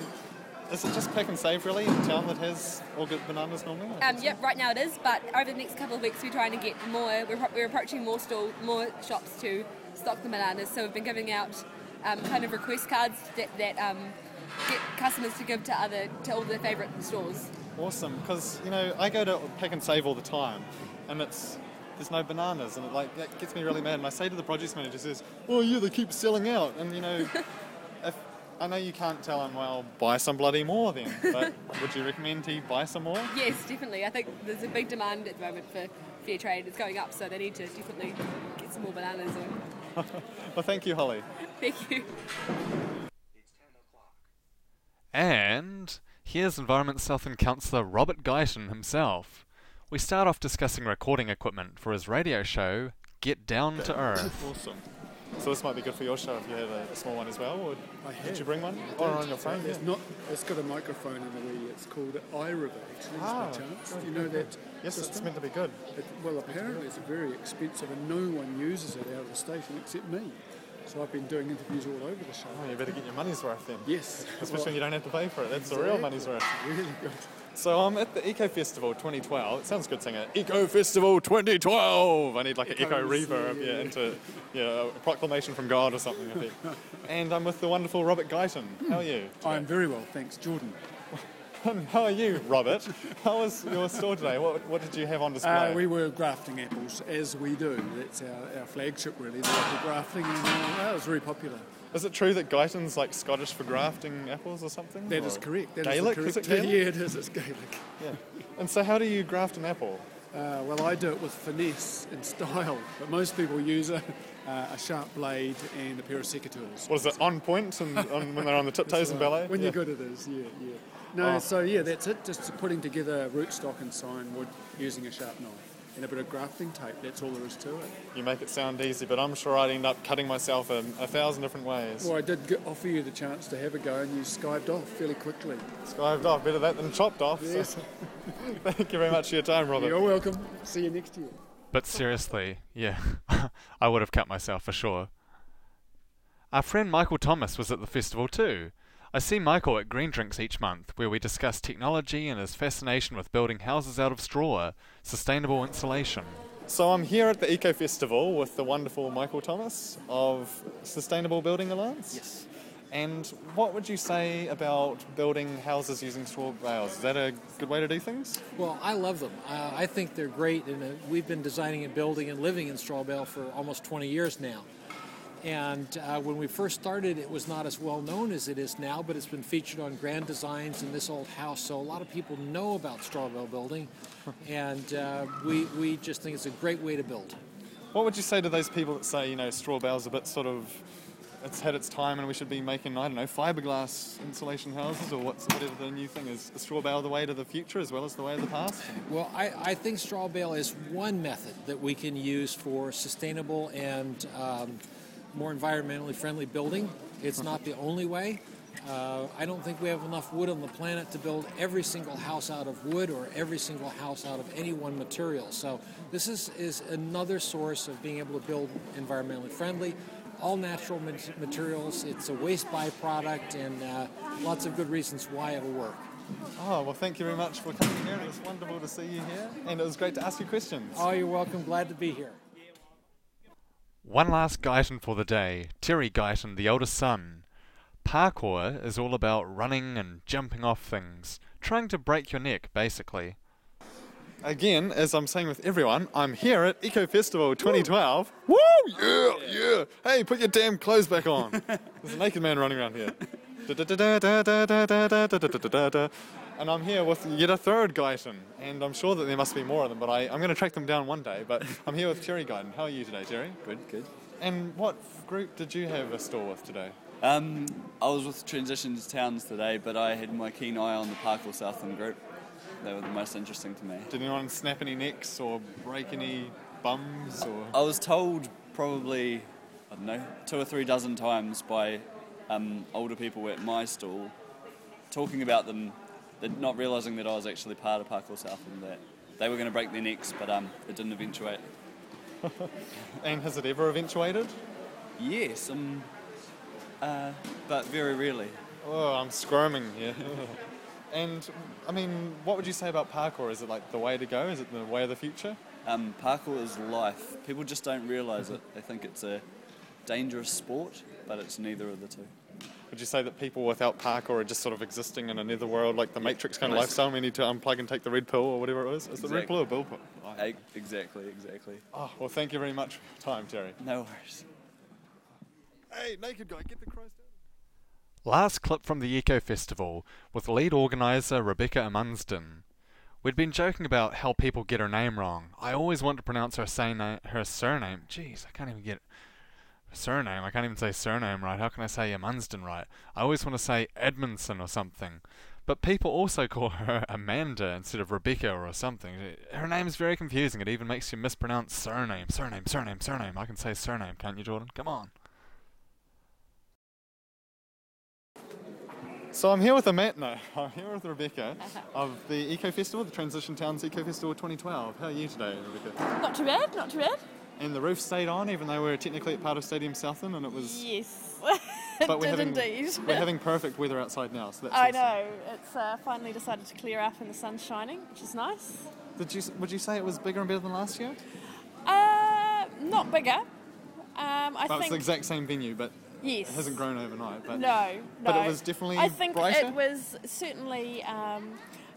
is it just Pak'nSave really in town that has all good bananas normally? Um, yep, right now it is, but over the next couple of weeks we're trying to get more. We're, we're approaching more stall, more shops to stock the bananas. So we've been giving out um, kind of request cards that, that um, get customers to give to other to all their favourite stores. Awesome, because you know I go to Pak'nSave all the time, and it's there's no bananas, and it like that gets me really mad. And I say to the produce manager, says, "Oh yeah, they keep selling out," and you know, (laughs) I know you can't tell him, well, buy some bloody more then. (laughs) But would you recommend he buy some more? Yes, definitely. I think there's a big demand at the moment for fair trade. It's going up, so they need to definitely get some more bananas. Or... (laughs) well, thank you, Holly. (laughs) Thank you. And here's Environment Southland Councillor Robert Guyton himself. We start off discussing recording equipment for his radio show, Get Down to Earth. Awesome. So this might be good for your show if you have a, small one as well. Or did you bring one? I Or did. on your phone? It's yeah. not. It's got a microphone in the wee. It's called. Actually, Ah, good, Do you know good, that? Yes, system? it's meant to be good. It, well, apparently it's very expensive, and no one uses it out of the station except me. So I've been doing interviews all over the show. Oh, you better get your money's worth then. Yes. Especially when you don't have to pay for it. That's the real money's worth. Really good. So I'm at the Eco Festival 2012. It sounds good saying it. Eco Festival 2012. I need like an echo reverb, yeah, into yeah, a proclamation from God or something. I think. (laughs) and I'm with the wonderful Robert Guyton. How are you? I'm very well, thanks, Jordan. (laughs) How are you, Robert? How was your store today? What, what did you have on display? Uh, we were grafting apples, as we do. That's our, our flagship, really, the apple grafting, and uh, that was very popular. Is it true that Guyton's like Scottish for grafting apples or something? That is Or correct. That is Gaelic? correct- it Gaelic? Yeah, it is. It's Gaelic. Yeah. And so, how do you graft an apple? Uh, well, I do it with finesse and style, but most people use a, uh, a sharp blade and a pair of secateurs. Was it on point and on, when they're on the tiptoes and ballet? When Yeah. you're good, at it is. Yeah, yeah. No, Oh. so yeah, that's it. Just putting together rootstock and scion wood using a sharp knife. And a bit of grafting tape. That's all there is to it. You make it sound easy, but I'm sure I'd end up cutting myself in a thousand different ways. Well, I did g offer you the chance to have a go, and you skived off fairly quickly. Skived off, better that than chopped off. so- Yes. (laughs) Thank you very much for your time, Robert. You're welcome. See you next year. But seriously, yeah, (laughs) I would have cut myself for sure. Our friend Michael Thomas was at the festival too. I see Michael at Green Drinks each month, where we discuss technology and his fascination with building houses out of straw, sustainable insulation. So I'm here at the Eco Festival with the wonderful Michael Thomas of Sustainable Building Alliance. Yes. And what would you say about building houses using straw bales? Is that a good way to do things? Well, I love them. Uh, I think they're great, and uh, we've been designing and building and living in straw bale for almost 20 years now. And uh, when we first started, it was not as well known as it is now, but it's been featured on Grand Designs in this old house. So a lot of people know about straw bale building, and uh, we, we just think it's a great way to build. What would you say to those people that say, you know, straw bale's a bit sort of, it's had its time and we should be making, I don't know, fiberglass insulation houses or what's whatever the new thing is? Is straw bale the way to the future as well as the way of the past? Well, I, I think straw bale is one method that we can use for sustainable and um, more environmentally friendly building. It's not the only way. Uh, I don't think we have enough wood on the planet to build every single house out of wood or every single house out of any one material. So this is, is another source of being able to build environmentally friendly, all natural mat- materials. It's a waste byproduct and uh, lots of good reasons why it'll work. Oh, well, thank you very much for coming here. It was wonderful to see you here and it was great to ask you questions. Oh, you're welcome. Glad to be here. One last Guyton for the day. Terry Guyton, the eldest son. Parkour is all about running and jumping off things, trying to break your neck, basically. Again, as I'm saying with everyone, I'm here at Eco Festival 2012. Woo! Yeah, yeah. Hey, put your damn clothes back on. (laughs) There's a naked man running around here. (laughs) and I'm here with yet a third Guyton, and I'm sure that there must be more of them, but I, am going to track them down one day. But I'm here with Terry Guyton. How are you today, Terry? Good, good. And what group did you have a store with today? Um, I was with Transitions Towns today, but I had my keen eye on the Parkour Southland group. They were the most interesting to me. Did anyone snap any necks or break any bums? Or I was told probably I don't know two or three dozen times by um, older people at my stall talking about them not realising that I was actually part of Parkour South and that they were going to break their necks, but um, it didn't eventuate. (laughs) and has it ever eventuated? Yes, um, uh, but very rarely. Oh, I'm squirming here. (laughs) and I mean, what would you say about parkour? Is it like the way to go? Is it the way of the future? Um, parkour is life. People just don't realise it. They think it's a dangerous sport, but it's neither of the two. Would you say that people without parkour are just sort of existing in another world, like the Matrix kind of lifestyle? We need to unplug and take the red pill or whatever it was. is. Is it red pill or bill pill? E- Exactly, exactly. Oh, well, thank you very much for your time, Terry. No worries. Hey, naked guy, get the crows down. Last clip from the Eco Festival with lead organiser Rebecca Amundsden. We'd been joking about how people get her name wrong. I always want to pronounce her, say na- her surname. Jeez, I can't even get her surname. I can't even say surname right. How can I say Amundsden right? I always want to say Edmondson or something. But people also (laughs) call her Amanda instead of Rebecca or something. Her name is very confusing. It even makes you mispronounce surname, surname, surname, surname. I can say surname, can't you, Jordan? Come on. So I'm here with Amanda. No, I'm here with Rebecca of the Eco Festival, the Transition Towns Eco Festival 2012. How are you today, Rebecca? Not too bad, not too bad. And the roof stayed on, even though we're technically at part of Stadium Southland, and it was. Yes, (laughs) But it we're did having, indeed. We're having perfect weather outside now, so that's I awesome. know. It's uh, finally decided to clear up and the sun's shining, which is nice. Did you, would you say it was bigger and better than last year? Uh, not bigger. Um, I well, it's the exact same venue, but Yes. it hasn't grown overnight. But no, no. But it was definitely I think brighter. it was certainly. Um,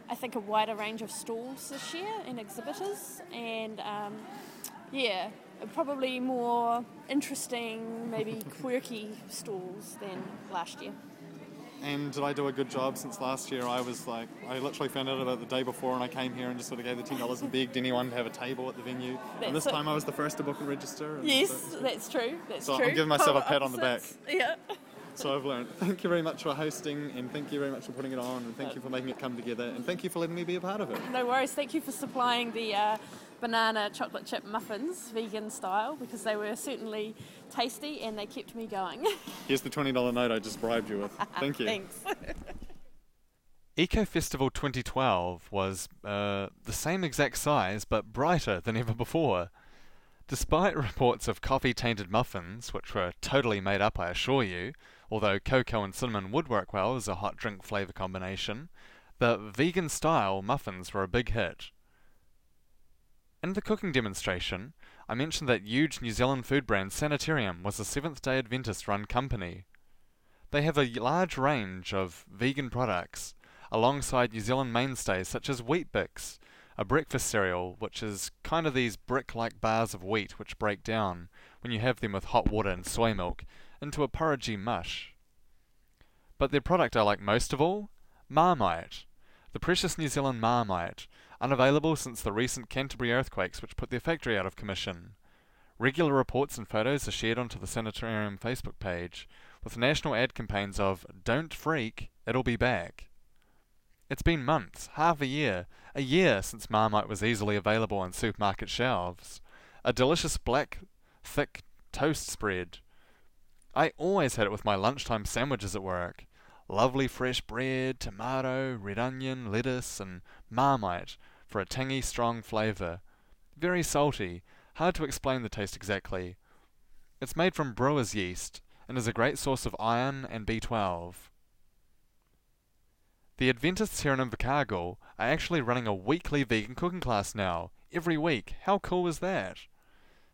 I think a wider range of stalls this year and exhibitors, and um, yeah, probably more interesting, maybe quirky stalls than last year. And did I do a good job since last year? I was like, I literally found out about the day before, and I came here and just sort of gave the ten dollars and begged anyone to have a table at the venue. and this That's time I was the first to book and register. and Yes, so- that's true. That's So I'm giving myself a Polar pat on the back. Yeah. So I've learned. Thank you very much for hosting, and thank you very much for putting it on, and thank you for making it come together, and thank you for letting me be a part of it. No worries. Thank you for supplying the uh, banana chocolate chip muffins, vegan style, because they were certainly tasty and they kept me going. (laughs) Here's the $20 note I just bribed you with. Thank you. Thanks. (laughs) Eco Festival 2012 was uh, the same exact size but brighter than ever before. Despite reports of coffee tainted muffins, which were totally made up, I assure you, although cocoa and cinnamon would work well as a hot drink flavour combination, the vegan style muffins were a big hit. In the cooking demonstration, I mentioned that huge New Zealand food brand Sanitarium was a Seventh day Adventist run company. They have a large range of vegan products alongside New Zealand mainstays such as Weet-Bix, a breakfast cereal which is kind of these brick like bars of wheat which break down when you have them with hot water and soy milk into a porridgey mush. But their product I like most of all Marmite, the precious New Zealand Marmite, unavailable since the recent Canterbury earthquakes which put their factory out of commission. Regular reports and photos are shared onto the Sanitarium Facebook page, with national ad campaigns of Don't Freak, It'll Be Back. It's been months, half a year, a year since Marmite was easily available on supermarket shelves. A delicious black, thick toast spread. I always had it with my lunchtime sandwiches at work. Lovely fresh bread, tomato, red onion, lettuce, and Marmite for a tangy, strong flavour. Very salty, hard to explain the taste exactly. It's made from brewer's yeast and is a great source of iron and B12. The Adventists here in Invercargill are actually running a weekly vegan cooking class now, every week. How cool is that?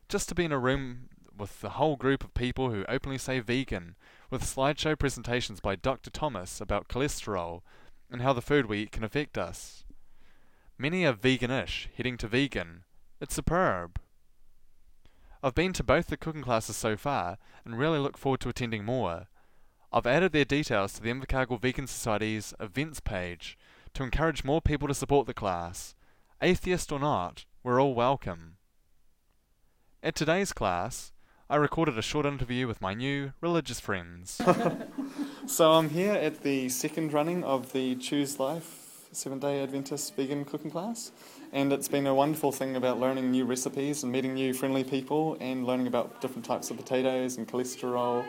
Just to be in a room with the whole group of people who openly say vegan, with slideshow presentations by Dr. Thomas about cholesterol and how the food we eat can affect us. Many are veganish, heading to vegan. It's superb. I've been to both the cooking classes so far and really look forward to attending more. I've added their details to the Invercargill Vegan Society's events page to encourage more people to support the class. Atheist or not, we're all welcome. At today's class, I recorded a short interview with my new religious friends. (laughs) So I'm here at the second running of the Choose Life Seven Day Adventist Vegan Cooking Class, and it's been a wonderful thing about learning new recipes and meeting new friendly people and learning about different types of potatoes and cholesterol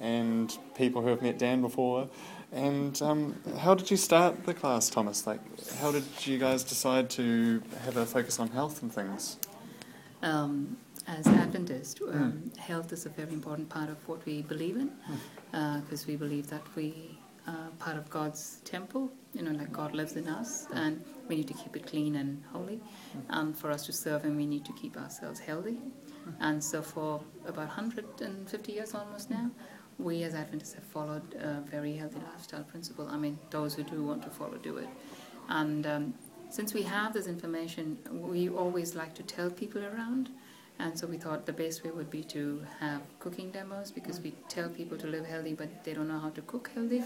and people who have met Dan before. And um, how did you start the class, Thomas? Like, how did you guys decide to have a focus on health and things? Um, as Adventist, um, health is a very important part of what we believe in because we believe that we are part of God's temple, you know, like God lives in us, and we need to keep it clean and holy. And for us to serve Him, we need to keep ourselves healthy. And so, for about 150 years almost now, we as Adventists have followed a very healthy lifestyle principle. I mean, those who do want to follow do it. And um, since we have this information, we always like to tell people around. And so we thought the best way would be to have cooking demos because we tell people to live healthy, but they don't know how to cook healthy.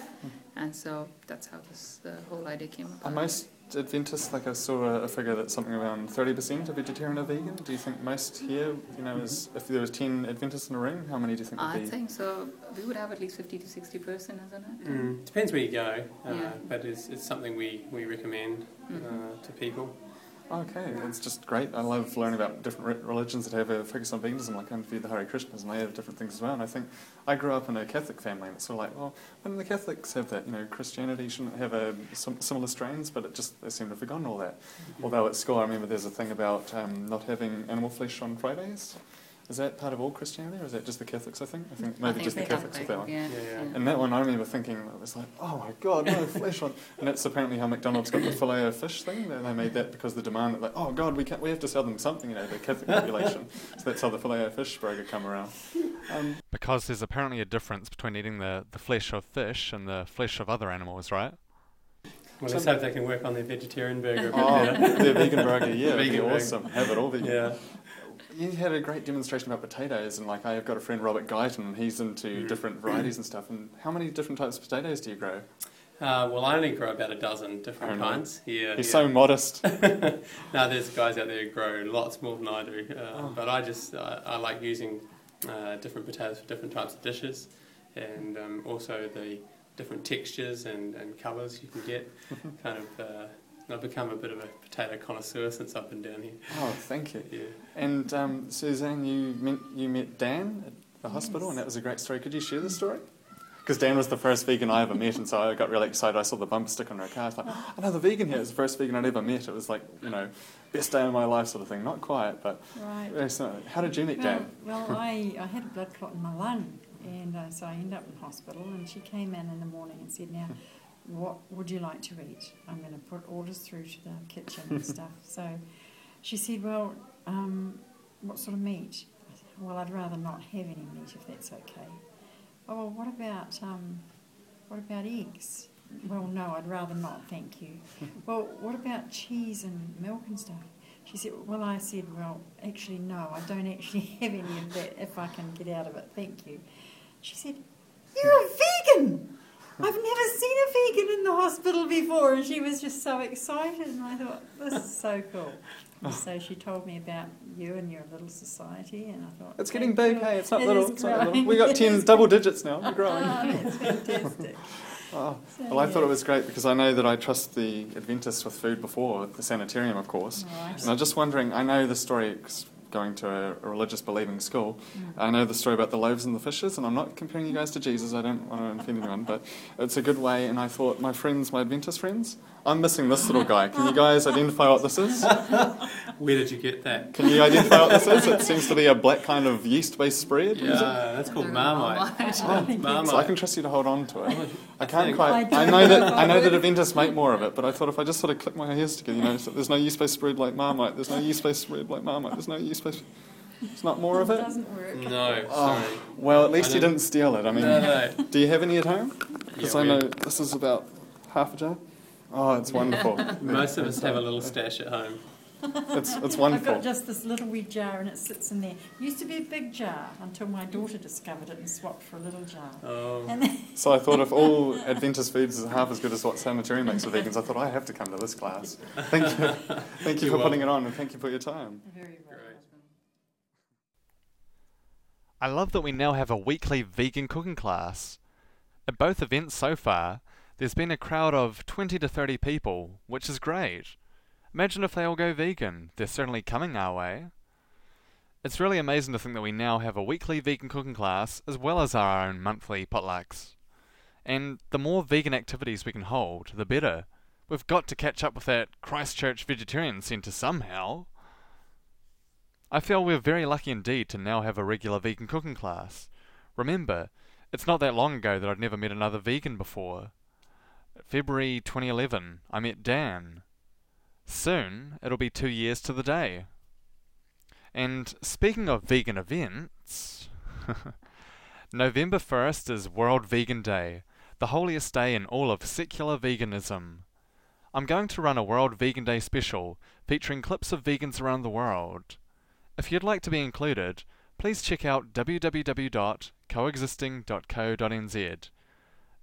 And so that's how this the whole idea came Are most Adventists, like I saw a, a figure that's something around 30% are vegetarian or vegan. Do you think most here, you know, is, if there was 10 Adventists in a room, how many do you think would I be? think so. We would have at least 50 to 60 percent, isn't it? Mm, depends where you go, uh, Yeah. but it's, it's something we, we recommend uh, Mhm. to people. Okay, it's just great. I love learning about different re- religions that have a focus on veganism. Like I interviewed the Hare Krishnas, and they have different things as well. And I think I grew up in a Catholic family, and it's sort of like, well, when the Catholics have that, you know, Christianity shouldn't have a sim- similar strains, but it just they seem to have forgotten all that. Although at school, I remember there's a thing about um, not having animal flesh on Fridays. Is that part of all Christianity, or is that just the Catholics? I think. I think I maybe think just the Catholics with that one. yeah, Yeah, yeah. And that one, I remember thinking, it was like, oh my god, no flesh on. And that's apparently how McDonald's got the filet of fish thing. They they made that because the demand, that like, oh god, we can't, we have to sell them something, you know, the Catholic population. so that's how the filet of fish burger come around. Um, Because there's apparently a difference between eating the, the flesh of fish and the flesh of other animals, right? Well, let's hope they can work on their vegetarian burger. a bit Oh, better. their vegan burger, yeah, it'd be Vegan burger. awesome. Have it all vegan. Yeah. You had a great demonstration about potatoes, and like I've got a friend Robert Guyton, and he's into Mm. different varieties and stuff. And how many different types of potatoes do you grow? Uh, well, I only grow about a dozen different kinds. Yeah, He's yeah. so modest. (laughs) no, there's guys out there who grow lots more than I do. Uh, Oh. But I just uh, I like using uh, different potatoes for different types of dishes, and um, also the different textures and, and colours you can get. kind of uh, I've become a bit of a potato connoisseur since I've been down here. Oh, thank you. Yeah. And um, Suzanne, you met, you met Dan at the hospital, and that was a great story. Could you share the story? Because Dan was the first vegan I ever met, and so I got really excited. I saw the bumper sticker on her car. I was like, oh, another vegan here. It was the first vegan I'd ever met. It was like, you know, best day of my life sort of thing. Not quite, but Right. very similar. How did you meet well, Dan? Well, (laughs) I, I had a blood clot in my lung, and uh, so I ended up in hospital. And she came in in the morning and said, "Now, what would you like to eat? I'm going to put orders through to the kitchen and (laughs) stuff." So she said, "Well, um, what sort of meat?" I said, "Well, I'd rather not have any meat if that's okay." Oh, well, what about um, what about eggs? Well, no, I'd rather not, thank you. (laughs) well, what about cheese and milk and stuff? She said, Well, I said, Well, actually, no, I don't actually have any of that if I can get out of it, thank you. She said, You're a vegan! I've never seen a vegan in the hospital before. And she was just so excited, and I thought, This is so cool. And (laughs) so she told me about you and your little society, and I thought, It's getting "Thank big, you." hey, it's not It little. It's not little. We got (laughs) It 10 double digits now. We're growing. (laughs) Oh, that's fantastic. Oh, So, well, I thought it was great because I know that I trust the Adventists with food before the sanitarium, of course. Right. And I'm just wondering. I know the story going to a, a religious believing school. Mm. I know the story about the loaves and the fishes, and I'm not comparing you guys to Jesus. I don't want to offend anyone, but it's a good way. And I thought my friends, my Adventist friends, I'm missing this little guy. Can you guys identify what this is? Where did you get that? Can you identify what this is? It seems to be a black kind of yeast-based spread. Yeah, is it? that's called Marmite. Oh, Marmite. So I can trust you to hold on to it. I can't think- quite. I I know that. I know that Adventists make more of it, but I thought if I just sort of click my heels together, you know, so there's no yeast-based spread like Marmite. There's no yeast-based spread like Marmite. There's no yeast-based. It's not more of it. It doesn't work. No, Oh, sorry. well, at least you didn't- didn't steal it. I mean, No, no. do you have any at home? Because Yeah, I know this is about half a jar. Oh, it's wonderful. (laughs) Most of us have a little stash at home. It's it's I've got just this little wee jar and it sits in there. Used to be a big jar until my daughter discovered it and swapped for a little jar. Oh. And then, So I thought if (laughs) all Adventist foods is half as good as what Sanitarium makes for vegans, I thought I have to come to this class. Thank you, thank you You're for putting it on, and thank you for your time. very well. I love that we now have a weekly vegan cooking class. At both events so far, there's been a crowd of 20 to 30 people, which is great. Imagine if they all go vegan. They're certainly coming our way. It's really amazing to think that we now have a weekly vegan cooking class as well as our own monthly potlucks. And the more vegan activities we can hold, the better. We've got to catch up with that Christchurch Vegetarian Centre somehow. I feel we're very lucky indeed to now have a regular vegan cooking class. Remember, it's not that long ago that I'd never met another vegan before. February 2011, I met Dan. Soon, it'll be two years to the day. And speaking of vegan events, (laughs) November 1st is World Vegan Day, the holiest day in all of secular veganism. I'm going to run a World Vegan Day special featuring clips of vegans around the world. If you'd like to be included, please check out www.coexisting.co.nz.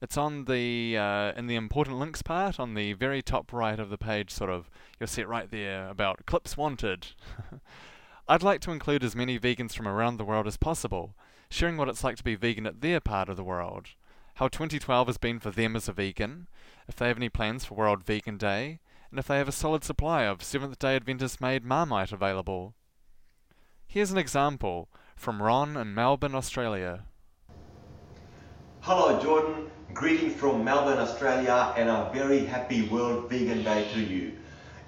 It's on the uh, in the important links part on the very top right of the page. Sort of, you'll see it right there about clips wanted. (laughs) I'd like to include as many vegans from around the world as possible, sharing what it's like to be vegan at their part of the world, how 2012 has been for them as a vegan, if they have any plans for World Vegan Day, and if they have a solid supply of Seventh Day Adventist made Marmite available. Here's an example from Ron in Melbourne, Australia. Hello, Jordan. Greetings from Melbourne, Australia, and a very happy World Vegan Day to you.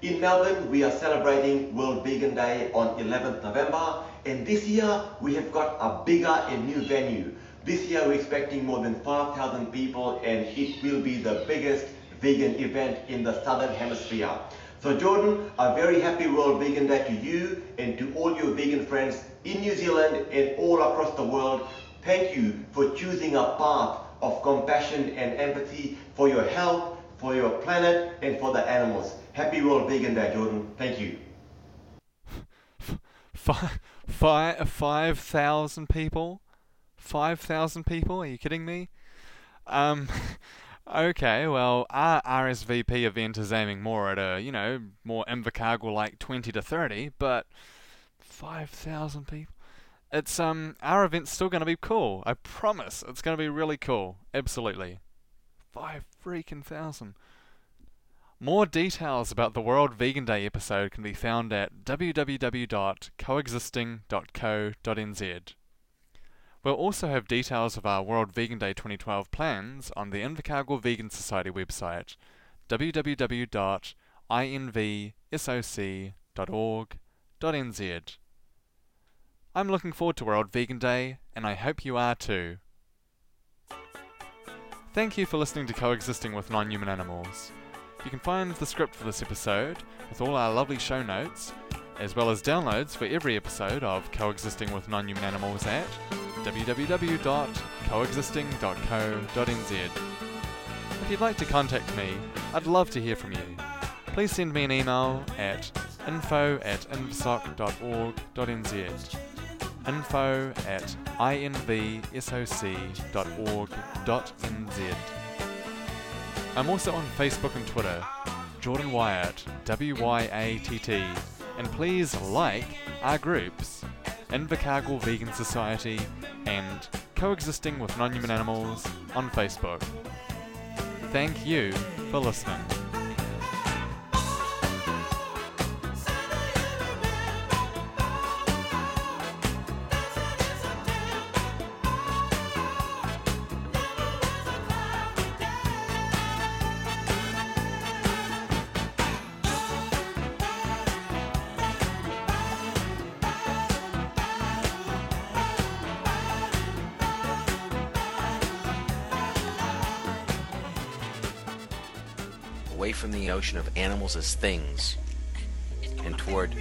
In Melbourne, we are celebrating World Vegan Day on 11th November, and this year we have got a bigger and new venue. This year we're expecting more than 5,000 people, and it will be the biggest vegan event in the Southern Hemisphere. So Jordan, a very happy World Vegan Day to you and to all your vegan friends in New Zealand and all across the world. Thank you for choosing a path of compassion and empathy for your health, for your planet, and for the animals. Happy World Vegan Day, Jordan. Thank you. Five, five, five thousand people? Five thousand people? Are you kidding me? Um, (laughs) okay, well, our RSVP event is aiming more at a, you know, more Invercargill like 20 to 30, but 5,000 people? It's, um, our event's still gonna be cool. I promise. It's gonna be really cool. Absolutely. Five freaking thousand. More details about the World Vegan Day episode can be found at www.coexisting.co.nz. We'll also have details of our World Vegan Day 2012 plans on the Invercargill Vegan Society website www.invsoc.org.nz. I'm looking forward to World Vegan Day, and I hope you are too. Thank you for listening to Coexisting with Non Human Animals. You can find the script for this episode, with all our lovely show notes, as well as downloads for every episode of Coexisting with Non Human Animals at www.coexisting.co.nz. If you'd like to contact me, I'd love to hear from you. Please send me an email at info at inversoc.org.nz info at invsoc.org.nz. I'm also on Facebook and Twitter, Jordan Wyatt, W Y A T T, and please like our groups, Invercargill Vegan Society and Coexisting with Non Human Animals on Facebook. Thank you for listening. Notion of animals as things and toward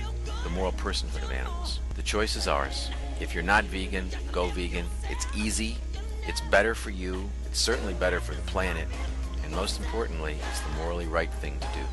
the moral personhood of animals. The choice is ours. If you're not vegan, go vegan. It's easy, it's better for you, it's certainly better for the planet, and most importantly, it's the morally right thing to do.